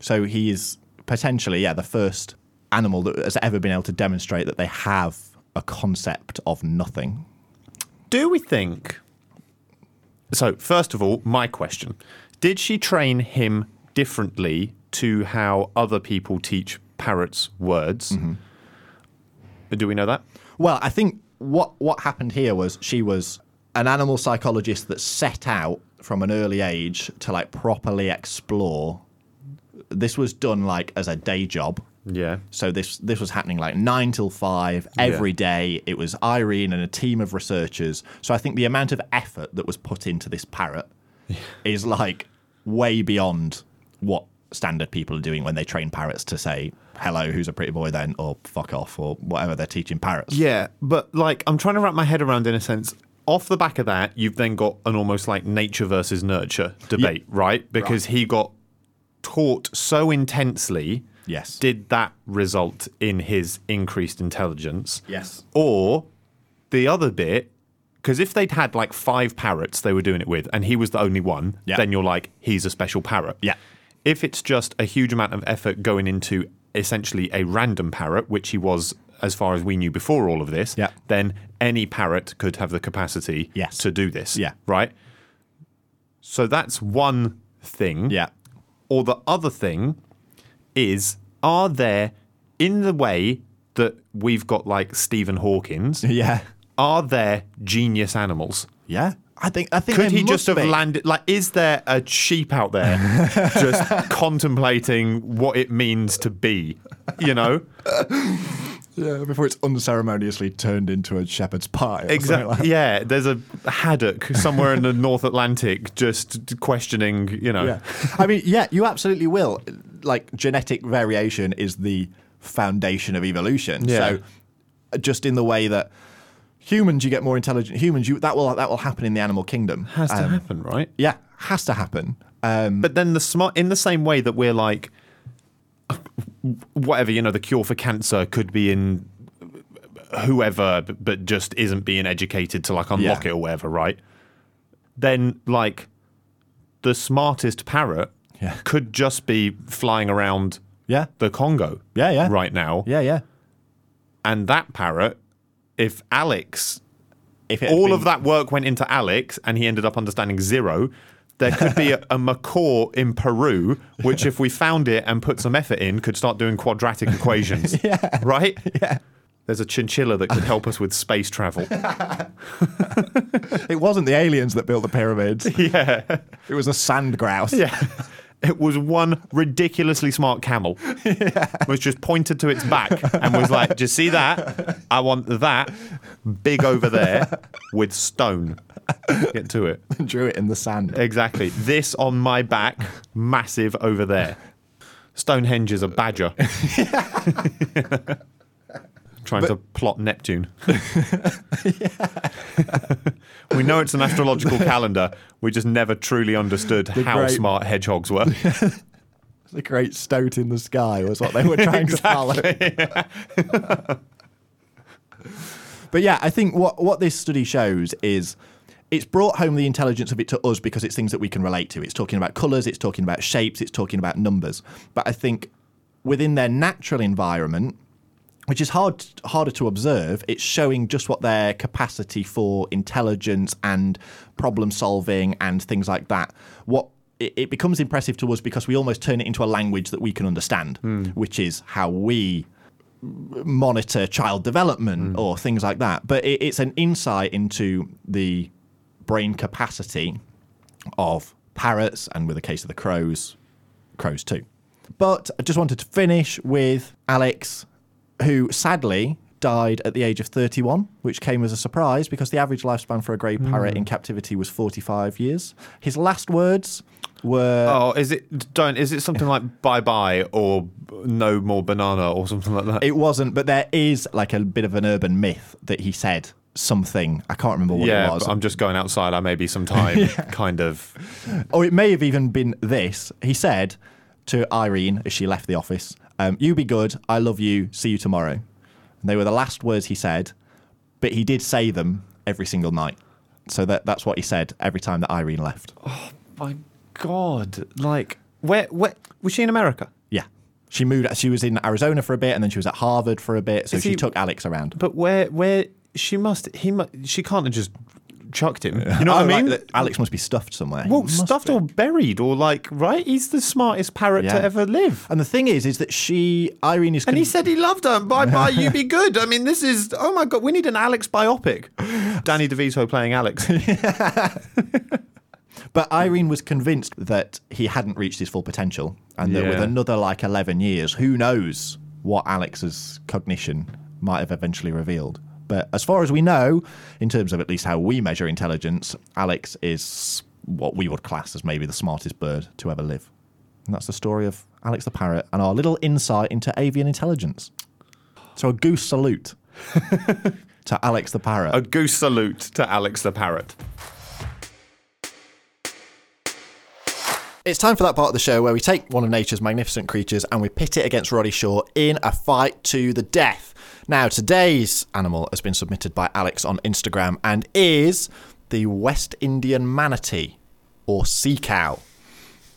[SPEAKER 1] So he is potentially yeah the first animal that has ever been able to demonstrate that they have a concept of nothing.
[SPEAKER 2] Do we think? So, first of all, my question Did she train him differently to how other people teach parrots words? Mm-hmm. Do we know that?
[SPEAKER 1] Well, I think what what happened here was she was an animal psychologist that set out from an early age to like properly explore. This was done like as a day job.
[SPEAKER 2] Yeah.
[SPEAKER 1] So this this was happening like nine till five every day. It was Irene and a team of researchers. So I think the amount of effort that was put into this parrot is like way beyond what standard people are doing when they train parrots to say hello, who's a pretty boy then, or fuck off, or whatever they're teaching parrots.
[SPEAKER 2] Yeah, but like I'm trying to wrap my head around in a sense. Off the back of that, you've then got an almost like nature versus nurture debate, right? Because he got taught so intensely.
[SPEAKER 1] Yes.
[SPEAKER 2] Did that result in his increased intelligence?
[SPEAKER 1] Yes.
[SPEAKER 2] Or the other bit, because if they'd had like five parrots they were doing it with, and he was the only one,
[SPEAKER 1] Yeah.
[SPEAKER 2] then you're like, he's a special parrot.
[SPEAKER 1] Yeah.
[SPEAKER 2] If it's just a huge amount of effort going into essentially a random parrot, which he was as far as we knew before all of this,
[SPEAKER 1] Yeah.
[SPEAKER 2] then any parrot could have the capacity
[SPEAKER 1] Yes.
[SPEAKER 2] to do this.
[SPEAKER 1] Yeah.
[SPEAKER 2] Right? So that's one thing.
[SPEAKER 1] Yeah.
[SPEAKER 2] Or the other thing is, are there, in the way that we've got like Stephen Hawkins,
[SPEAKER 1] Yeah.
[SPEAKER 2] are there genius animals?
[SPEAKER 1] Yeah. I think I think
[SPEAKER 2] Could he just have
[SPEAKER 1] be.
[SPEAKER 2] landed? Like, is there a sheep out there just contemplating what it means to be? You know,
[SPEAKER 1] Yeah, before it's unceremoniously turned into a shepherd's pie. or
[SPEAKER 2] exactly.
[SPEAKER 1] like that.
[SPEAKER 2] yeah, there's a haddock somewhere in the North Atlantic just questioning. You know,
[SPEAKER 1] Yeah. I mean, yeah, you absolutely will. Like genetic variation is the foundation of evolution.
[SPEAKER 2] Yeah.
[SPEAKER 1] So just in the way that humans, you get more intelligent humans. You that will that will happen in the animal kingdom.
[SPEAKER 2] Has to
[SPEAKER 1] Um,
[SPEAKER 2] happen, right?
[SPEAKER 1] Yeah, has to happen. Um,
[SPEAKER 2] But then the smart, in the same way that we're like, whatever you know, the cure for cancer could be in whoever, but- but just isn't being educated to like unlock
[SPEAKER 1] Yeah.
[SPEAKER 2] it or whatever, right? Then like the smartest parrot
[SPEAKER 1] Yeah.
[SPEAKER 2] could just be flying around
[SPEAKER 1] yeah,
[SPEAKER 2] the Congo,
[SPEAKER 1] Yeah, yeah.
[SPEAKER 2] right now,
[SPEAKER 1] yeah, yeah.
[SPEAKER 2] and that parrot, if Alex
[SPEAKER 1] If
[SPEAKER 2] all
[SPEAKER 1] been-
[SPEAKER 2] of that work went into Alex, and he ended up understanding zero. There could be a, a macaw in Peru, which, if we found it and put some effort in, could start doing quadratic equations. yeah. Right?
[SPEAKER 1] Yeah.
[SPEAKER 2] There's a chinchilla that could help us with space travel.
[SPEAKER 1] it wasn't the aliens that built the pyramids.
[SPEAKER 2] yeah.
[SPEAKER 1] It was a sand grouse.
[SPEAKER 2] Yeah. It was one ridiculously smart camel, which just pointed to its back and was like, Do you see that? I want that big over there with stone. Get to it.
[SPEAKER 1] Drew it in the sand.
[SPEAKER 2] Exactly. This on my back, massive over there. Stonehenge is a badger. Trying to plot Neptune. we know it's an astrological calendar. We just never truly understood how
[SPEAKER 1] great-
[SPEAKER 2] smart hedgehogs were.
[SPEAKER 1] The great stoat in the sky was what they were trying to follow. but yeah, I think what, what this study shows is it's brought home the intelligence of it to us because it's things that we can relate to. It's talking about colours, it's talking about shapes, it's talking about numbers. But I think within their natural environment, which is hard harder to observe, it's showing just what their capacity for intelligence and problem solving and things like that. What it, it becomes impressive to us because we almost turn it into a language that we can understand, hmm. which is how we monitor child development hmm. or things like that. But it, it's an insight into the brain capacity of parrots, and with the case of the crows, crows too. But I just wanted to finish with Alex, who sadly died at the age of 31, which came as a surprise because the average lifespan for a grey parrot in hmm. captivity was 45 years. His last words were.
[SPEAKER 2] Oh, is it don't is it something like bye bye or no more banana or something like that?
[SPEAKER 1] It wasn't, but there is like a bit of an urban myth that he said something. I can't remember what
[SPEAKER 2] yeah,
[SPEAKER 1] it was.
[SPEAKER 2] but I'm just going outside. I may be some time kind of
[SPEAKER 1] or it may have even been this. He said to Irene as she left the office, um, You be good. I love you. See you tomorrow. And they were the last words he said, but he did say them every single night. So that, that's what he said every time that Irene left.
[SPEAKER 2] Oh my god. Like where where was she in America?
[SPEAKER 1] Yeah. She moved. She was in Arizona for a bit, and then she was at Harvard for a bit. So
[SPEAKER 2] Is
[SPEAKER 1] she
[SPEAKER 2] he-
[SPEAKER 1] took Alex around.
[SPEAKER 2] But where where she must he mu she can't have just chucked him. You know what I mean?
[SPEAKER 1] that Alex must be stuffed somewhere. He
[SPEAKER 2] well,
[SPEAKER 1] must
[SPEAKER 2] stuffed
[SPEAKER 1] be.
[SPEAKER 2] or buried or like right? He's the smartest parrot
[SPEAKER 1] Yeah.
[SPEAKER 2] to ever live.
[SPEAKER 1] And the thing is, is that she, Irene, is.
[SPEAKER 2] And he
[SPEAKER 1] con-
[SPEAKER 2] said he loved her. Bye bye, you be good. I mean, this is oh my god, we need an Alex biopic. Danny DeVito playing Alex.
[SPEAKER 1] But Irene was convinced that he hadn't reached his full potential, and that with
[SPEAKER 2] Yeah.
[SPEAKER 1] another like eleven years, who knows what Alex's cognition might have eventually revealed. But as far as we know, in terms of at least how we measure intelligence, Alex is what we would class as maybe the smartest bird to ever live. And that's the story of Alex the parrot and our little insight into avian intelligence. So a goose salute to Alex the parrot.
[SPEAKER 2] A goose salute to Alex the parrot.
[SPEAKER 1] It's time for that part of the show where we take one of nature's magnificent creatures and we pit it against Roddy Shaw in a fight to the death. Now, today's animal has been submitted by Alex on Instagram and is the West Indian manatee or sea cow.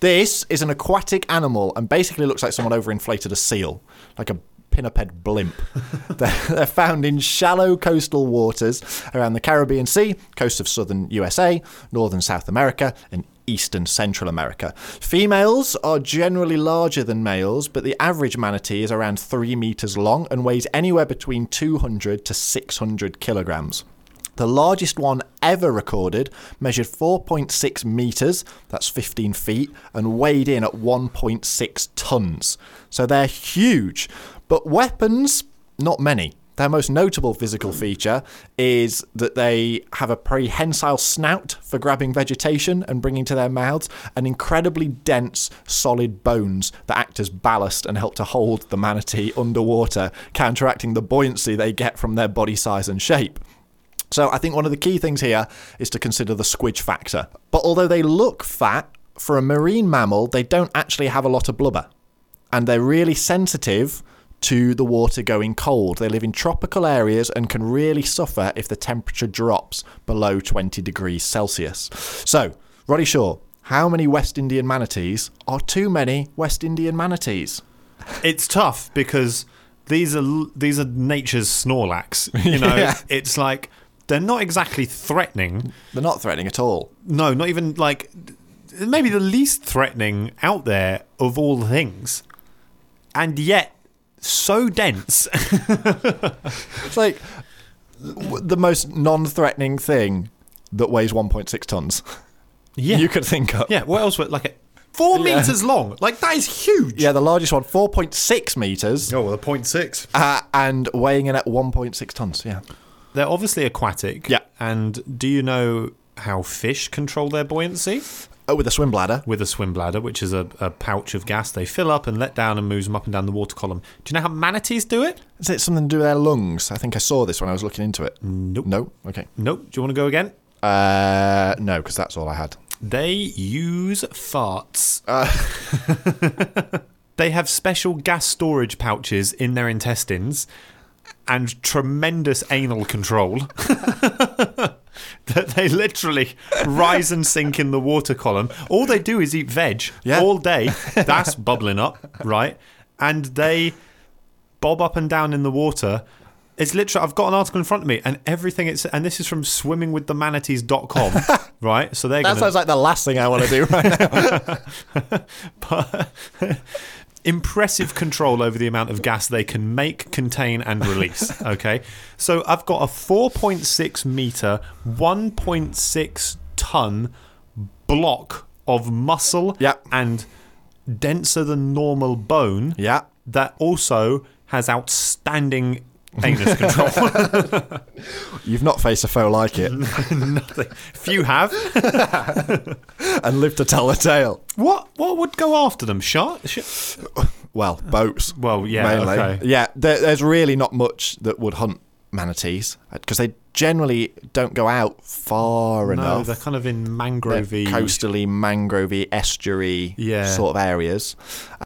[SPEAKER 1] This is an aquatic animal and basically looks like someone overinflated a seal, like a pinniped blimp. they're, they're found in shallow coastal waters around the Caribbean Sea, coast of southern USA, northern South America, and eastern Central America. Females are generally larger than males, but the average manatee is around 3 meters long and weighs anywhere between 200 to 600 kilograms. The largest one ever recorded measured 4.6 metres, that's 15 feet, and weighed in at 1.6 tonnes. So they're huge. But weapons, not many. Their most notable physical feature is that they have a prehensile snout for grabbing vegetation and bringing to their mouths, and incredibly dense, solid bones that act as ballast and help to hold the manatee underwater, counteracting the buoyancy they get from their body size and shape. So I think one of the key things here is to consider the squidge factor. But although they look fat, for a marine mammal, they don't actually have a lot of blubber. And they're really sensitive to the water going cold. They live in tropical areas and can really suffer if the temperature drops below 20 degrees Celsius. So, Roddy Shaw, how many West Indian manatees are too many West Indian manatees?
[SPEAKER 2] It's tough because these are these are nature's Snorlax. You know,
[SPEAKER 1] Yeah.
[SPEAKER 2] it's like they're not exactly threatening.
[SPEAKER 1] They're not threatening at all.
[SPEAKER 2] No, not even like maybe the least threatening out there of all things, and yet so dense.
[SPEAKER 1] It's like the most non-threatening thing that weighs 1.6 tons
[SPEAKER 2] yeah,
[SPEAKER 1] you could think of.
[SPEAKER 2] yeah. What else? Would, like a, four
[SPEAKER 1] Yeah.
[SPEAKER 2] meters long. Like that is huge.
[SPEAKER 1] Yeah, the largest one, 4.6 meters,
[SPEAKER 2] Oh well, a point six.
[SPEAKER 1] uh, and weighing in at 1.6 tons. Yeah.
[SPEAKER 2] They're obviously aquatic.
[SPEAKER 1] Yeah.
[SPEAKER 2] And do you know how fish control their buoyancy?
[SPEAKER 1] Oh, with a swim bladder.
[SPEAKER 2] with a swim bladder, which is a, a pouch of gas they fill up and let down and moves them up and down the water column. Do you know how manatees do it?
[SPEAKER 1] Is it something to do with their lungs? I think I saw this when I was looking into it.
[SPEAKER 2] Nope.
[SPEAKER 1] No. Okay.
[SPEAKER 2] Nope. Do you want to go again?
[SPEAKER 1] Uh, no, because that's all I had.
[SPEAKER 2] They use farts. they have special gas storage pouches in their intestines and tremendous anal control. that they literally rise and sink in the water column. All they do is eat veg
[SPEAKER 1] Yeah.
[SPEAKER 2] all day. That's bubbling up, right? And they bob up and down in the water. It's literally, I've got an article in front of me, and everything it's, and this is from swimmingwiththemanatees.com, right? So they're
[SPEAKER 1] That
[SPEAKER 2] going
[SPEAKER 1] sounds like the last thing I want to do right now.
[SPEAKER 2] but impressive control over the amount of gas they can make, contain, and release. Okay, so I've got a 4.6 meter, 1.6 ton block of muscle
[SPEAKER 1] Yeah.
[SPEAKER 2] and denser than normal bone
[SPEAKER 1] yeah.
[SPEAKER 2] that also has outstanding anus control.
[SPEAKER 1] You've not faced a foe like it
[SPEAKER 2] Nothing. Few have.
[SPEAKER 1] And live to tell the tale.
[SPEAKER 2] What? What would go after them? Shark? Sh-
[SPEAKER 1] Well, boats.
[SPEAKER 2] Well, yeah,
[SPEAKER 1] mainly.
[SPEAKER 2] okay.
[SPEAKER 1] Yeah, there, there's really not much that would hunt manatees because they generally don't go out far
[SPEAKER 2] no,
[SPEAKER 1] enough.
[SPEAKER 2] they're kind of in
[SPEAKER 1] They're
[SPEAKER 2] mangrovey.
[SPEAKER 1] coastally, mangrovey, estuary
[SPEAKER 2] Yeah.
[SPEAKER 1] sort of areas.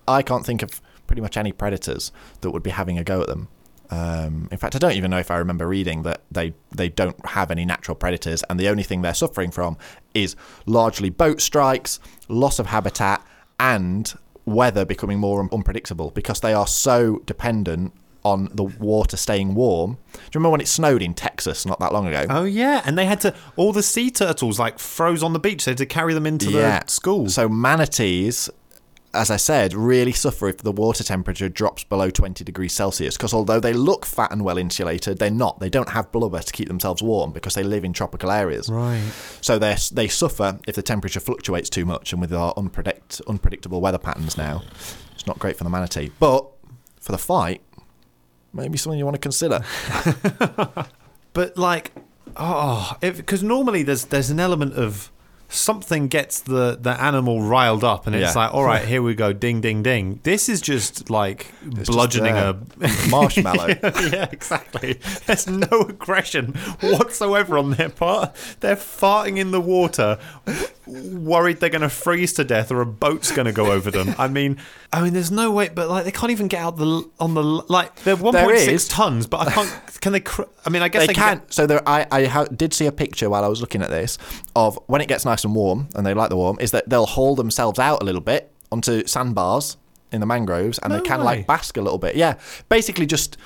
[SPEAKER 1] I can't think of pretty much any predators that would be having a go at them. Um, in fact, I don't even know if I remember reading that they, they don't have any natural predators, and the only thing they're suffering from is largely boat strikes, loss of habitat, and weather becoming more unpredictable because they are so dependent on the water staying warm. Do you remember when it snowed in Texas not that long ago?
[SPEAKER 2] Oh yeah, and they had to all the sea turtles like froze on the beach. They had to carry them into the school.
[SPEAKER 1] So manatees, as I said, really suffer if the water temperature drops below 20 degrees Celsius. Because although they look fat and well insulated, they're not. They don't have blubber to keep themselves warm because they live in tropical areas.
[SPEAKER 2] Right.
[SPEAKER 1] So they they suffer if the temperature fluctuates too much. And with our unpredict, unpredictable weather patterns now, it's not great for the manatee. But for the fight, maybe something you want to consider.
[SPEAKER 2] But like, oh, because normally there's there's an element of something gets the the animal riled up, and it's
[SPEAKER 1] Yeah.
[SPEAKER 2] like, all right, here we go, ding, ding, ding. This is just like
[SPEAKER 1] just
[SPEAKER 2] bludgeoning
[SPEAKER 1] there.
[SPEAKER 2] a uh,
[SPEAKER 1] Marshmallow.
[SPEAKER 2] yeah, exactly. There's no aggression whatsoever on their part. They're farting in the water, worried they're going to freeze to death or a boat's going to go over them. I mean, I mean, there's no way, but like they can't even get out the on the like they're 1.6 tons, but I can't. Can they? Cr- I mean, I guess
[SPEAKER 1] they
[SPEAKER 2] they,
[SPEAKER 1] can.
[SPEAKER 2] Get,
[SPEAKER 1] So there, I, I ha- did see a picture while I was looking at this of when it gets nice and warm, and they like the warm, is that they'll haul themselves out a little bit onto sandbars in the mangroves, and
[SPEAKER 2] No
[SPEAKER 1] they can
[SPEAKER 2] way.
[SPEAKER 1] like bask a little bit. Yeah, basically just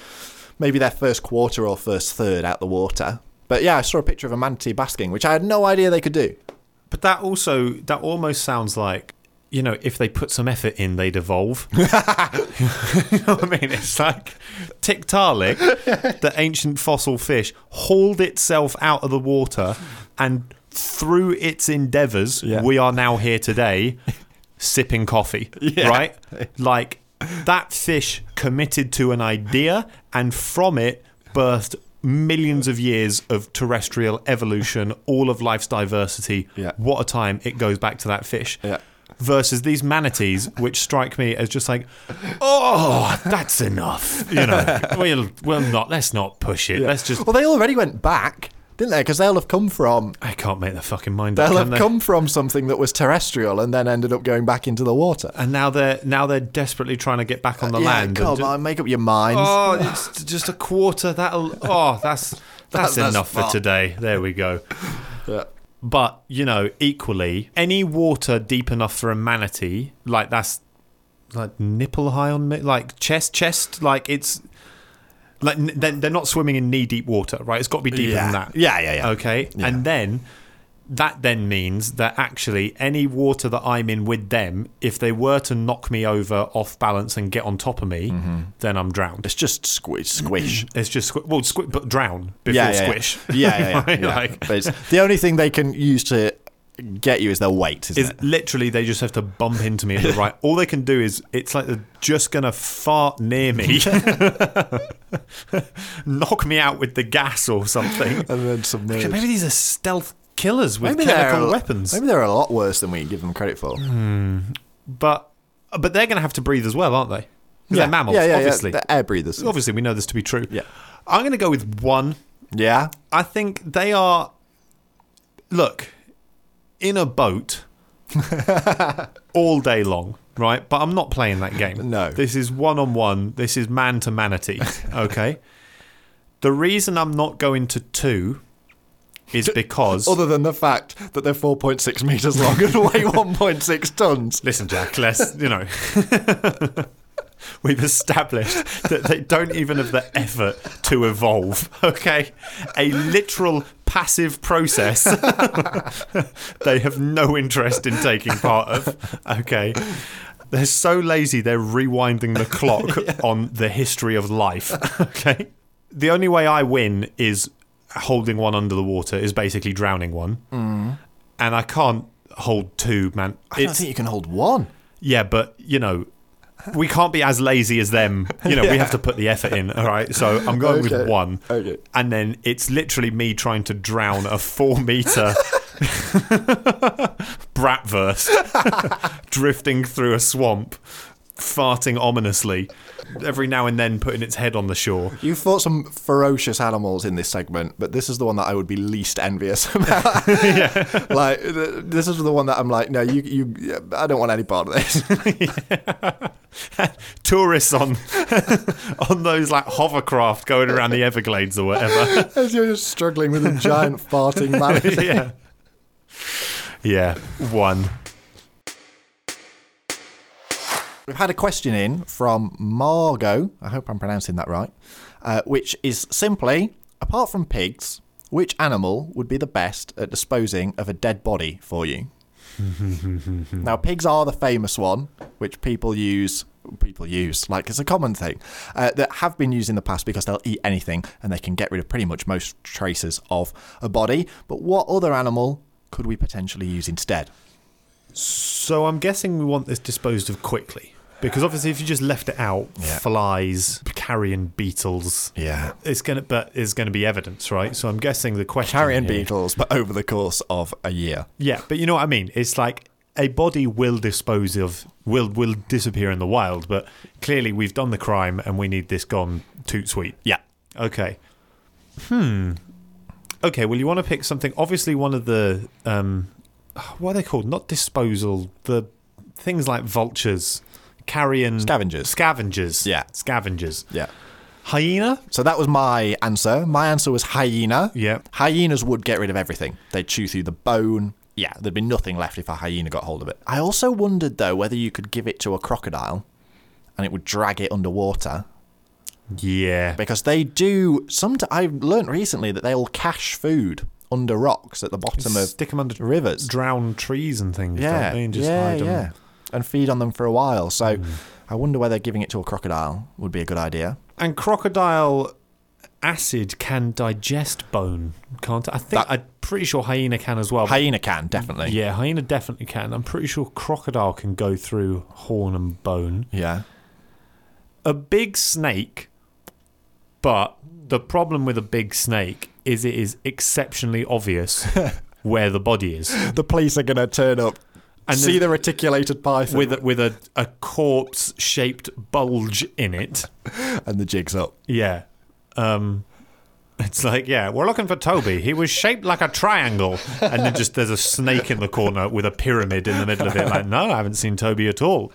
[SPEAKER 1] maybe their first quarter or first third out the water. But yeah, I saw a picture of a manatee basking, which I had no idea they could do.
[SPEAKER 2] But that also that almost sounds like. You know, if they put some effort in, they'd evolve. you know what I mean? It's like Tiktaalik, the ancient fossil fish, hauled itself out of the water, and through its endeavours,
[SPEAKER 1] Yeah.
[SPEAKER 2] we are now here today, sipping coffee. Right? Like that fish committed to an idea, and from it birthed millions of years of terrestrial evolution, all of life's diversity.
[SPEAKER 1] Yeah.
[SPEAKER 2] What a time it goes back to that fish.
[SPEAKER 1] Yeah.
[SPEAKER 2] Versus these manatees, which strike me as just like, oh, that's enough. You know, we'll we'll not. Let's not push it. Let's just.
[SPEAKER 1] Well, they already went back didn't they? Because they'll have come from
[SPEAKER 2] I can't make the fucking mind up.
[SPEAKER 1] they'll
[SPEAKER 2] can
[SPEAKER 1] have
[SPEAKER 2] they?
[SPEAKER 1] come from something that was terrestrial and then ended up going back into the water.
[SPEAKER 2] and now they're now they're desperately trying to get back on the uh,
[SPEAKER 1] yeah,
[SPEAKER 2] land. and
[SPEAKER 1] come
[SPEAKER 2] do-
[SPEAKER 1] on, make up your minds.
[SPEAKER 2] Oh, it's just a quarter. That'll. Oh, that's that's,
[SPEAKER 1] that's
[SPEAKER 2] enough for
[SPEAKER 1] far.
[SPEAKER 2] today. There we go.
[SPEAKER 1] Yeah.
[SPEAKER 2] But you know, equally, any water deep enough for a manatee, like that's like nipple high on me, like chest, chest, like it's like n- they're, they're not swimming in knee deep water, right? It's got to be deeper
[SPEAKER 1] yeah.
[SPEAKER 2] than that.
[SPEAKER 1] Yeah, yeah, yeah.
[SPEAKER 2] Okay,
[SPEAKER 1] Yeah.
[SPEAKER 2] and then that then means that actually any water that I'm in with them, if they were to knock me over off balance and get on top of me,
[SPEAKER 1] Mm-hmm.
[SPEAKER 2] then I'm drowned.
[SPEAKER 1] It's just squish, squish.
[SPEAKER 2] It's just squ- well, squ- but drown before
[SPEAKER 1] yeah, yeah,
[SPEAKER 2] squish.
[SPEAKER 1] Yeah, yeah, yeah.
[SPEAKER 2] Right?
[SPEAKER 1] yeah.
[SPEAKER 2] Like,
[SPEAKER 1] But it's, the only thing they can use to get you is their weight, isn't
[SPEAKER 2] is
[SPEAKER 1] it?
[SPEAKER 2] literally they just have to bump into me at the right. All they can do is it's like they're just gonna fart near me, knock me out with the gas or something.
[SPEAKER 1] And then some
[SPEAKER 2] Okay, Maybe these are stealth killers with
[SPEAKER 1] they're
[SPEAKER 2] chemical weapons.
[SPEAKER 1] Maybe they're a lot worse than we give them credit for. Hmm.
[SPEAKER 2] But but they're gonna have to breathe as well, aren't they? 'Cause
[SPEAKER 1] yeah.
[SPEAKER 2] They're mammals,
[SPEAKER 1] yeah, yeah,
[SPEAKER 2] obviously.
[SPEAKER 1] Yeah. They're air breathers.
[SPEAKER 2] Obviously, we know this to be true.
[SPEAKER 1] Yeah.
[SPEAKER 2] I'm gonna go with one.
[SPEAKER 1] Yeah.
[SPEAKER 2] I think they are. Look, in a boat all day long, right? But I'm not playing that game.
[SPEAKER 1] No.
[SPEAKER 2] This is one on one. This is man to manatee. Okay. the reason I'm not going to two is because.
[SPEAKER 1] Other than the fact that they're 4.6 meters long and weigh 1.6 tons.
[SPEAKER 2] Listen, Jack, let's, you know. We've established that they don't even have the effort to evolve, okay? A literal passive process they have no interest in taking part of, okay? They're so lazy, they're rewinding the clock on the history of life, okay? The only way I win is holding one under the water, is basically drowning one. Mm. And I can't hold two, man.
[SPEAKER 1] I don't think you can hold one.
[SPEAKER 2] Yeah, but you know, we can't be as lazy as them. You know, we have to put the effort in. All right, so I'm going with one,
[SPEAKER 1] Okay.
[SPEAKER 2] and then it's literally me trying to drown a four meter bratwurst drifting through a swamp, farting ominously. Every now and then, putting its head on the shore.
[SPEAKER 1] You fought some ferocious animals in this segment, but this is the one that I would be least envious about. Like, this is the one that I'm like, no, you, you, I don't want any part of this.
[SPEAKER 2] Tourists on on those like hovercraft going around the Everglades or whatever.
[SPEAKER 1] As you're just struggling with a giant farting man.
[SPEAKER 2] yeah. Yeah, one.
[SPEAKER 1] We've had a question in from Margot. I hope I'm pronouncing that right. Uh, which is simply, apart from pigs, which animal would be the best at disposing of a dead body for you? Now, pigs are the famous one, which people use. People use like it's a common thing uh, that have been used in the past because they'll eat anything and they can get rid of pretty much most traces of a body. But what other animal could we potentially use instead?
[SPEAKER 2] So I'm guessing we want this disposed of quickly. Because obviously if you just left it out,
[SPEAKER 1] Yeah.
[SPEAKER 2] flies, carrion beetles,
[SPEAKER 1] Yeah,
[SPEAKER 2] it's gonna but is gonna be evidence, right? So I'm guessing the question
[SPEAKER 1] carrion
[SPEAKER 2] here-
[SPEAKER 1] beetles, but over the course of a year.
[SPEAKER 2] Yeah, but you know what I mean? It's like a body will dispose of will will disappear in the wild, but clearly we've done the crime and we need this gone toot sweet.
[SPEAKER 1] Yeah.
[SPEAKER 2] Okay. Hmm. Okay, well you want to pick something obviously one of the um what are they called? Not disposal, the things like vultures, carrion
[SPEAKER 1] Scavengers.
[SPEAKER 2] Scavengers.
[SPEAKER 1] Yeah.
[SPEAKER 2] Scavengers.
[SPEAKER 1] Yeah.
[SPEAKER 2] Hyena?
[SPEAKER 1] So that was my answer. My answer was hyena.
[SPEAKER 2] Yeah.
[SPEAKER 1] Hyenas would get rid of everything. They'd chew through the bone. Yeah, there'd be nothing left if a hyena got hold of it. I also wondered though whether you could give it to a crocodile and it would drag it underwater
[SPEAKER 2] Yeah.
[SPEAKER 1] because they do some I've learnt recently that they'll cache food under rocks at the bottom of
[SPEAKER 2] Stick them under
[SPEAKER 1] rivers.
[SPEAKER 2] drowned trees and things,
[SPEAKER 1] Yeah.
[SPEAKER 2] And just
[SPEAKER 1] yeah,
[SPEAKER 2] hide 'em.
[SPEAKER 1] yeah. And feed on them for a while. So
[SPEAKER 2] Hmm.
[SPEAKER 1] I wonder whether giving it to a crocodile would be a good idea.
[SPEAKER 2] And crocodile acid can digest bone, can't it? I think
[SPEAKER 1] That-
[SPEAKER 2] I'm pretty sure hyena can as well.
[SPEAKER 1] Hyena can, definitely.
[SPEAKER 2] yeah, hyena definitely can. I'm pretty sure crocodile can go through horn and bone.
[SPEAKER 1] Yeah.
[SPEAKER 2] A big snake, but the problem with a big snake is it is exceptionally obvious where the body is.
[SPEAKER 1] The police are going to turn up
[SPEAKER 2] And
[SPEAKER 1] see
[SPEAKER 2] the-
[SPEAKER 1] reticulated python
[SPEAKER 2] with a, with a, a corpse shaped bulge in it.
[SPEAKER 1] and the jig's up.
[SPEAKER 2] Yeah. Um, It's like, yeah, we're looking for Toby. He was shaped like a triangle. And then just there's a snake in the corner with a pyramid in the middle of it. Like, no, I haven't seen Toby at all.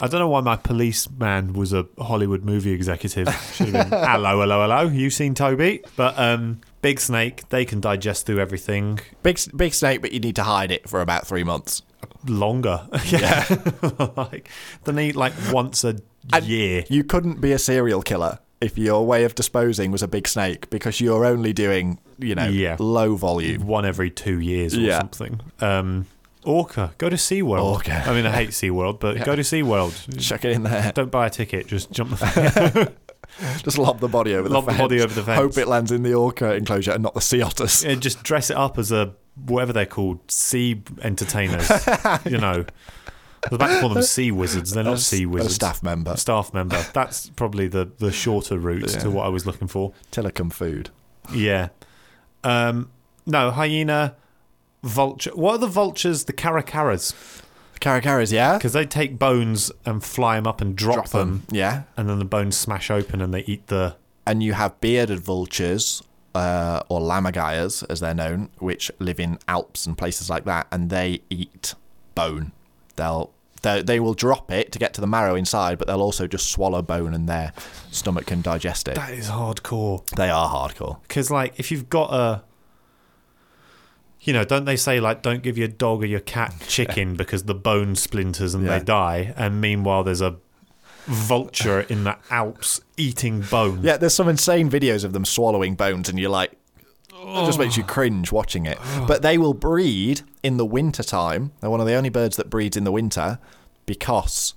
[SPEAKER 2] I don't know why my policeman was a Hollywood movie executive. Should have been, hello, hello, hello. You seen Toby? But um, big snake, they can digest through everything
[SPEAKER 1] Big big snake, but you need to hide it for about three months.
[SPEAKER 2] Longer. Yeah. like, they eat like once a
[SPEAKER 1] And
[SPEAKER 2] year.
[SPEAKER 1] You couldn't be a serial killer if your way of disposing was a big snake because you're only doing, you know,
[SPEAKER 2] Yeah.
[SPEAKER 1] low volume.
[SPEAKER 2] one every two years or
[SPEAKER 1] Yeah.
[SPEAKER 2] something. Um, Orca, go to SeaWorld.
[SPEAKER 1] Orca.
[SPEAKER 2] I mean, I hate SeaWorld, but go to SeaWorld.
[SPEAKER 1] Chuck it in there.
[SPEAKER 2] Don't buy a ticket, just jump the fence.
[SPEAKER 1] Just lob the body over
[SPEAKER 2] Lob
[SPEAKER 1] the
[SPEAKER 2] the body over the fence.
[SPEAKER 1] Hope it lands in the orca enclosure and not the sea otters.
[SPEAKER 2] and just dress it up as a whatever they're called, sea entertainers. you know, I was about to call them sea wizards. They're not
[SPEAKER 1] A
[SPEAKER 2] sea
[SPEAKER 1] a
[SPEAKER 2] wizards.
[SPEAKER 1] staff member.
[SPEAKER 2] Staff member. That's probably the the shorter route
[SPEAKER 1] Yeah.
[SPEAKER 2] to what I was looking for.
[SPEAKER 1] Tilikum food.
[SPEAKER 2] Yeah. Um, no, hyena, vulture. What are the vultures? The caracaras.
[SPEAKER 1] Caracaras, yeah?
[SPEAKER 2] Because they take bones and fly them up and drop, them,
[SPEAKER 1] Yeah.
[SPEAKER 2] and then the bones smash open and they eat the.
[SPEAKER 1] And you have bearded vultures, uh, or lammergeiers, as they're known, which live in Alps and places like that, and they eat bone. They'll they, they will drop it to get to the marrow inside, but they'll also just swallow bone and their stomach can digest it.
[SPEAKER 2] That is hardcore.
[SPEAKER 1] They are hardcore.
[SPEAKER 2] Because, like, if you've got a. You know, don't they say, like, don't give your dog or your cat chicken because the bone splinters and
[SPEAKER 1] Yeah.
[SPEAKER 2] they die? And meanwhile, there's a vulture in the Alps eating bone.
[SPEAKER 1] Yeah, there's some insane videos of them swallowing bones, and you're like, it just makes you oh. cringe watching it. Oh. But they will breed in the winter time. They're one of the only birds that breeds in the winter because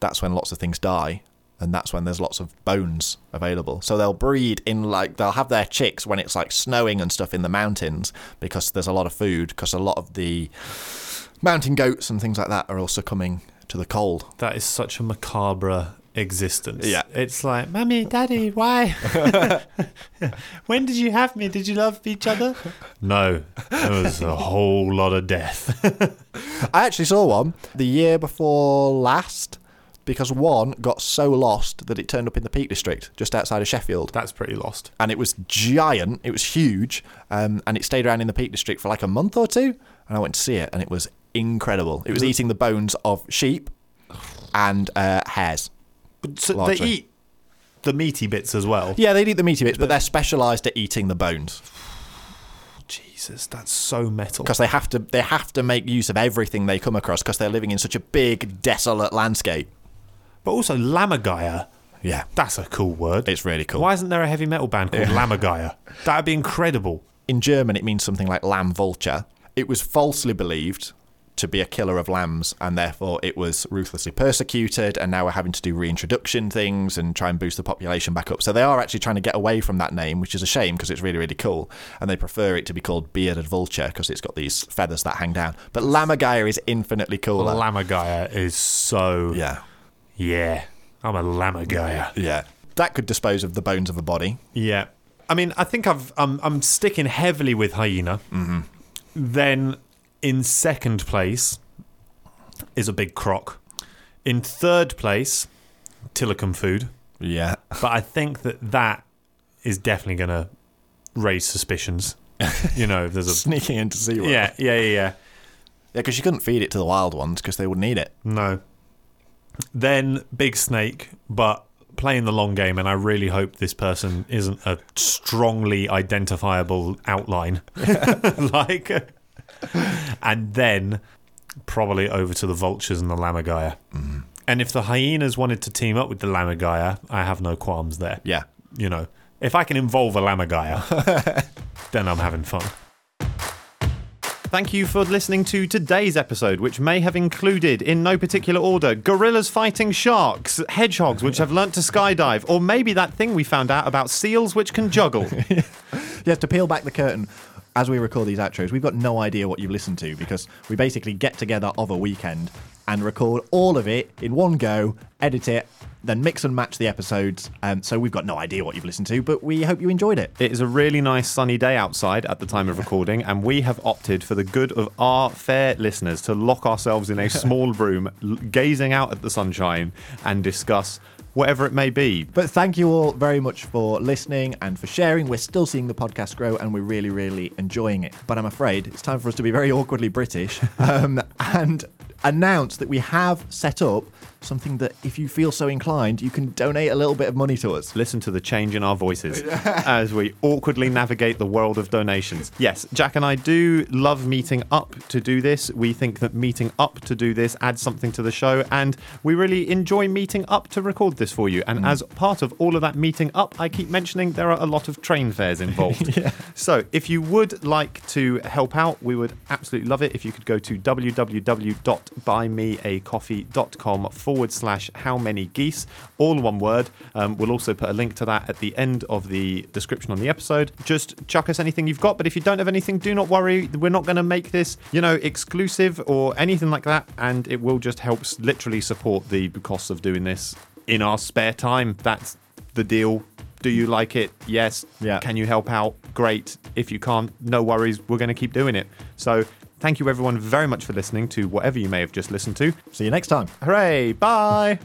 [SPEAKER 1] that's when lots of things die. And that's when there's lots of bones available. So they'll breed in like they'll have their chicks when it's like snowing and stuff in the mountains because there's a lot of food. Because a lot of the mountain goats and things like that are also coming to the cold.
[SPEAKER 2] That is such a macabre existence.
[SPEAKER 1] Yeah.
[SPEAKER 2] It's like, Mummy, Daddy, why? when did you have me? Did you love each other? No. There was a whole lot of death.
[SPEAKER 1] I actually saw one the year before last because one got so lost that it turned up in the Peak District just outside of Sheffield.
[SPEAKER 2] That's pretty lost.
[SPEAKER 1] And it was giant, it was huge, um, and it stayed around in the Peak District for like a month or two. And I went to see it, and it was incredible. It was eating the bones of sheep and uh, hares.
[SPEAKER 2] But so they eat the meaty bits as well.
[SPEAKER 1] Yeah, they eat the meaty bits, but they're specialised at eating the bones
[SPEAKER 2] Jesus, that's so metal.
[SPEAKER 1] because they have to. They have to make use of everything they come across because they're living in such a big, desolate landscape.
[SPEAKER 2] But also, Lammergeier.
[SPEAKER 1] Yeah,
[SPEAKER 2] That's a cool word.
[SPEAKER 1] it's really cool.
[SPEAKER 2] Why isn't there a heavy metal band called Lammergeier? That'd be incredible.
[SPEAKER 1] in German, it means something like lamb vulture. It was falsely believed to be a killer of lambs, and therefore it was ruthlessly persecuted. And now we're having to do reintroduction things and try and boost the population back up. So they are actually trying to get away from that name, which is a shame because it's really, really cool. And they prefer it to be called bearded vulture because it's got these feathers that hang down. But lammergeier is infinitely cooler.
[SPEAKER 2] Lammergeier is so.
[SPEAKER 1] yeah,
[SPEAKER 2] Yeah. I'm a Lammergeier.
[SPEAKER 1] yeah. That could dispose of the bones of a body.
[SPEAKER 2] Yeah. I mean, I think I've I'm I'm sticking heavily with hyena. Mm-hmm. Then in second place is a big croc. In third place, Tilikum food.
[SPEAKER 1] Yeah.
[SPEAKER 2] But I think that that is definitely going to raise suspicions. You know, if there's a
[SPEAKER 1] Sneaking into SeaWorld.
[SPEAKER 2] yeah, yeah, yeah, yeah.
[SPEAKER 1] Yeah, because you couldn't feed it to the wild ones because they wouldn't eat it.
[SPEAKER 2] No. Then big snake, but playing the long game, and I really hope this person isn't a strongly identifiable outline. like, and then probably over to the vultures and the lammergeier. Mm-hmm. And if the hyenas wanted to team up with the lammergeier, I have no qualms there.
[SPEAKER 1] Yeah.
[SPEAKER 2] You know, if I can involve a lammergeier, then I'm having fun. Thank you for listening to today's episode, which may have included, in no particular order, gorillas fighting sharks, hedgehogs which have learnt to skydive, or maybe that thing we found out about seals which can juggle.
[SPEAKER 1] Yes, to peel back the curtain, as we record these outros, we've got no idea what you've listened to because we basically get together of a weekend and record all of it in one go, edit it, then mix and match the episodes. Um, so we've got no idea what you've listened to, but we hope you enjoyed it.
[SPEAKER 2] It is a really nice sunny day outside at the time of recording, and we have opted for the good of our fair listeners to lock ourselves in a small room, gazing out at the sunshine, and discuss whatever it may be.
[SPEAKER 1] But thank you all very much for listening and for sharing. We're still seeing the podcast grow and we're really, really enjoying it. But I'm afraid it's time for us to be very awkwardly British um, and announce that we have set up something that, if you feel so inclined, you can donate a little bit of money to us.
[SPEAKER 2] Listen to the change in our voices as we awkwardly navigate the world of donations. Yes, Jack and I do love meeting up to do this. We think that meeting up to do this adds something to the show, and we really enjoy meeting up to record this for you. And mm. as part of all of that meeting up, I keep mentioning there are a lot of train fares involved. So if you would like to help out, we would absolutely love it if you could go to www.buymeacoffee.com forward slash how many geese, all one word. Um, we'll also put a link to that at the end of the description on the episode. Just chuck us anything you've got, but if you don't have anything, do not worry. We're not going to make this, you know, exclusive or anything like that, and it will just help literally support the costs of doing this in our spare time. That's the deal. Do you like it? Yes.
[SPEAKER 1] Yeah.
[SPEAKER 2] Can you help out? Great. If you can't, no worries. We're going to keep doing it. So, thank you everyone very much for listening to whatever you may have just listened to.
[SPEAKER 1] See you next time.
[SPEAKER 2] Hooray! Bye.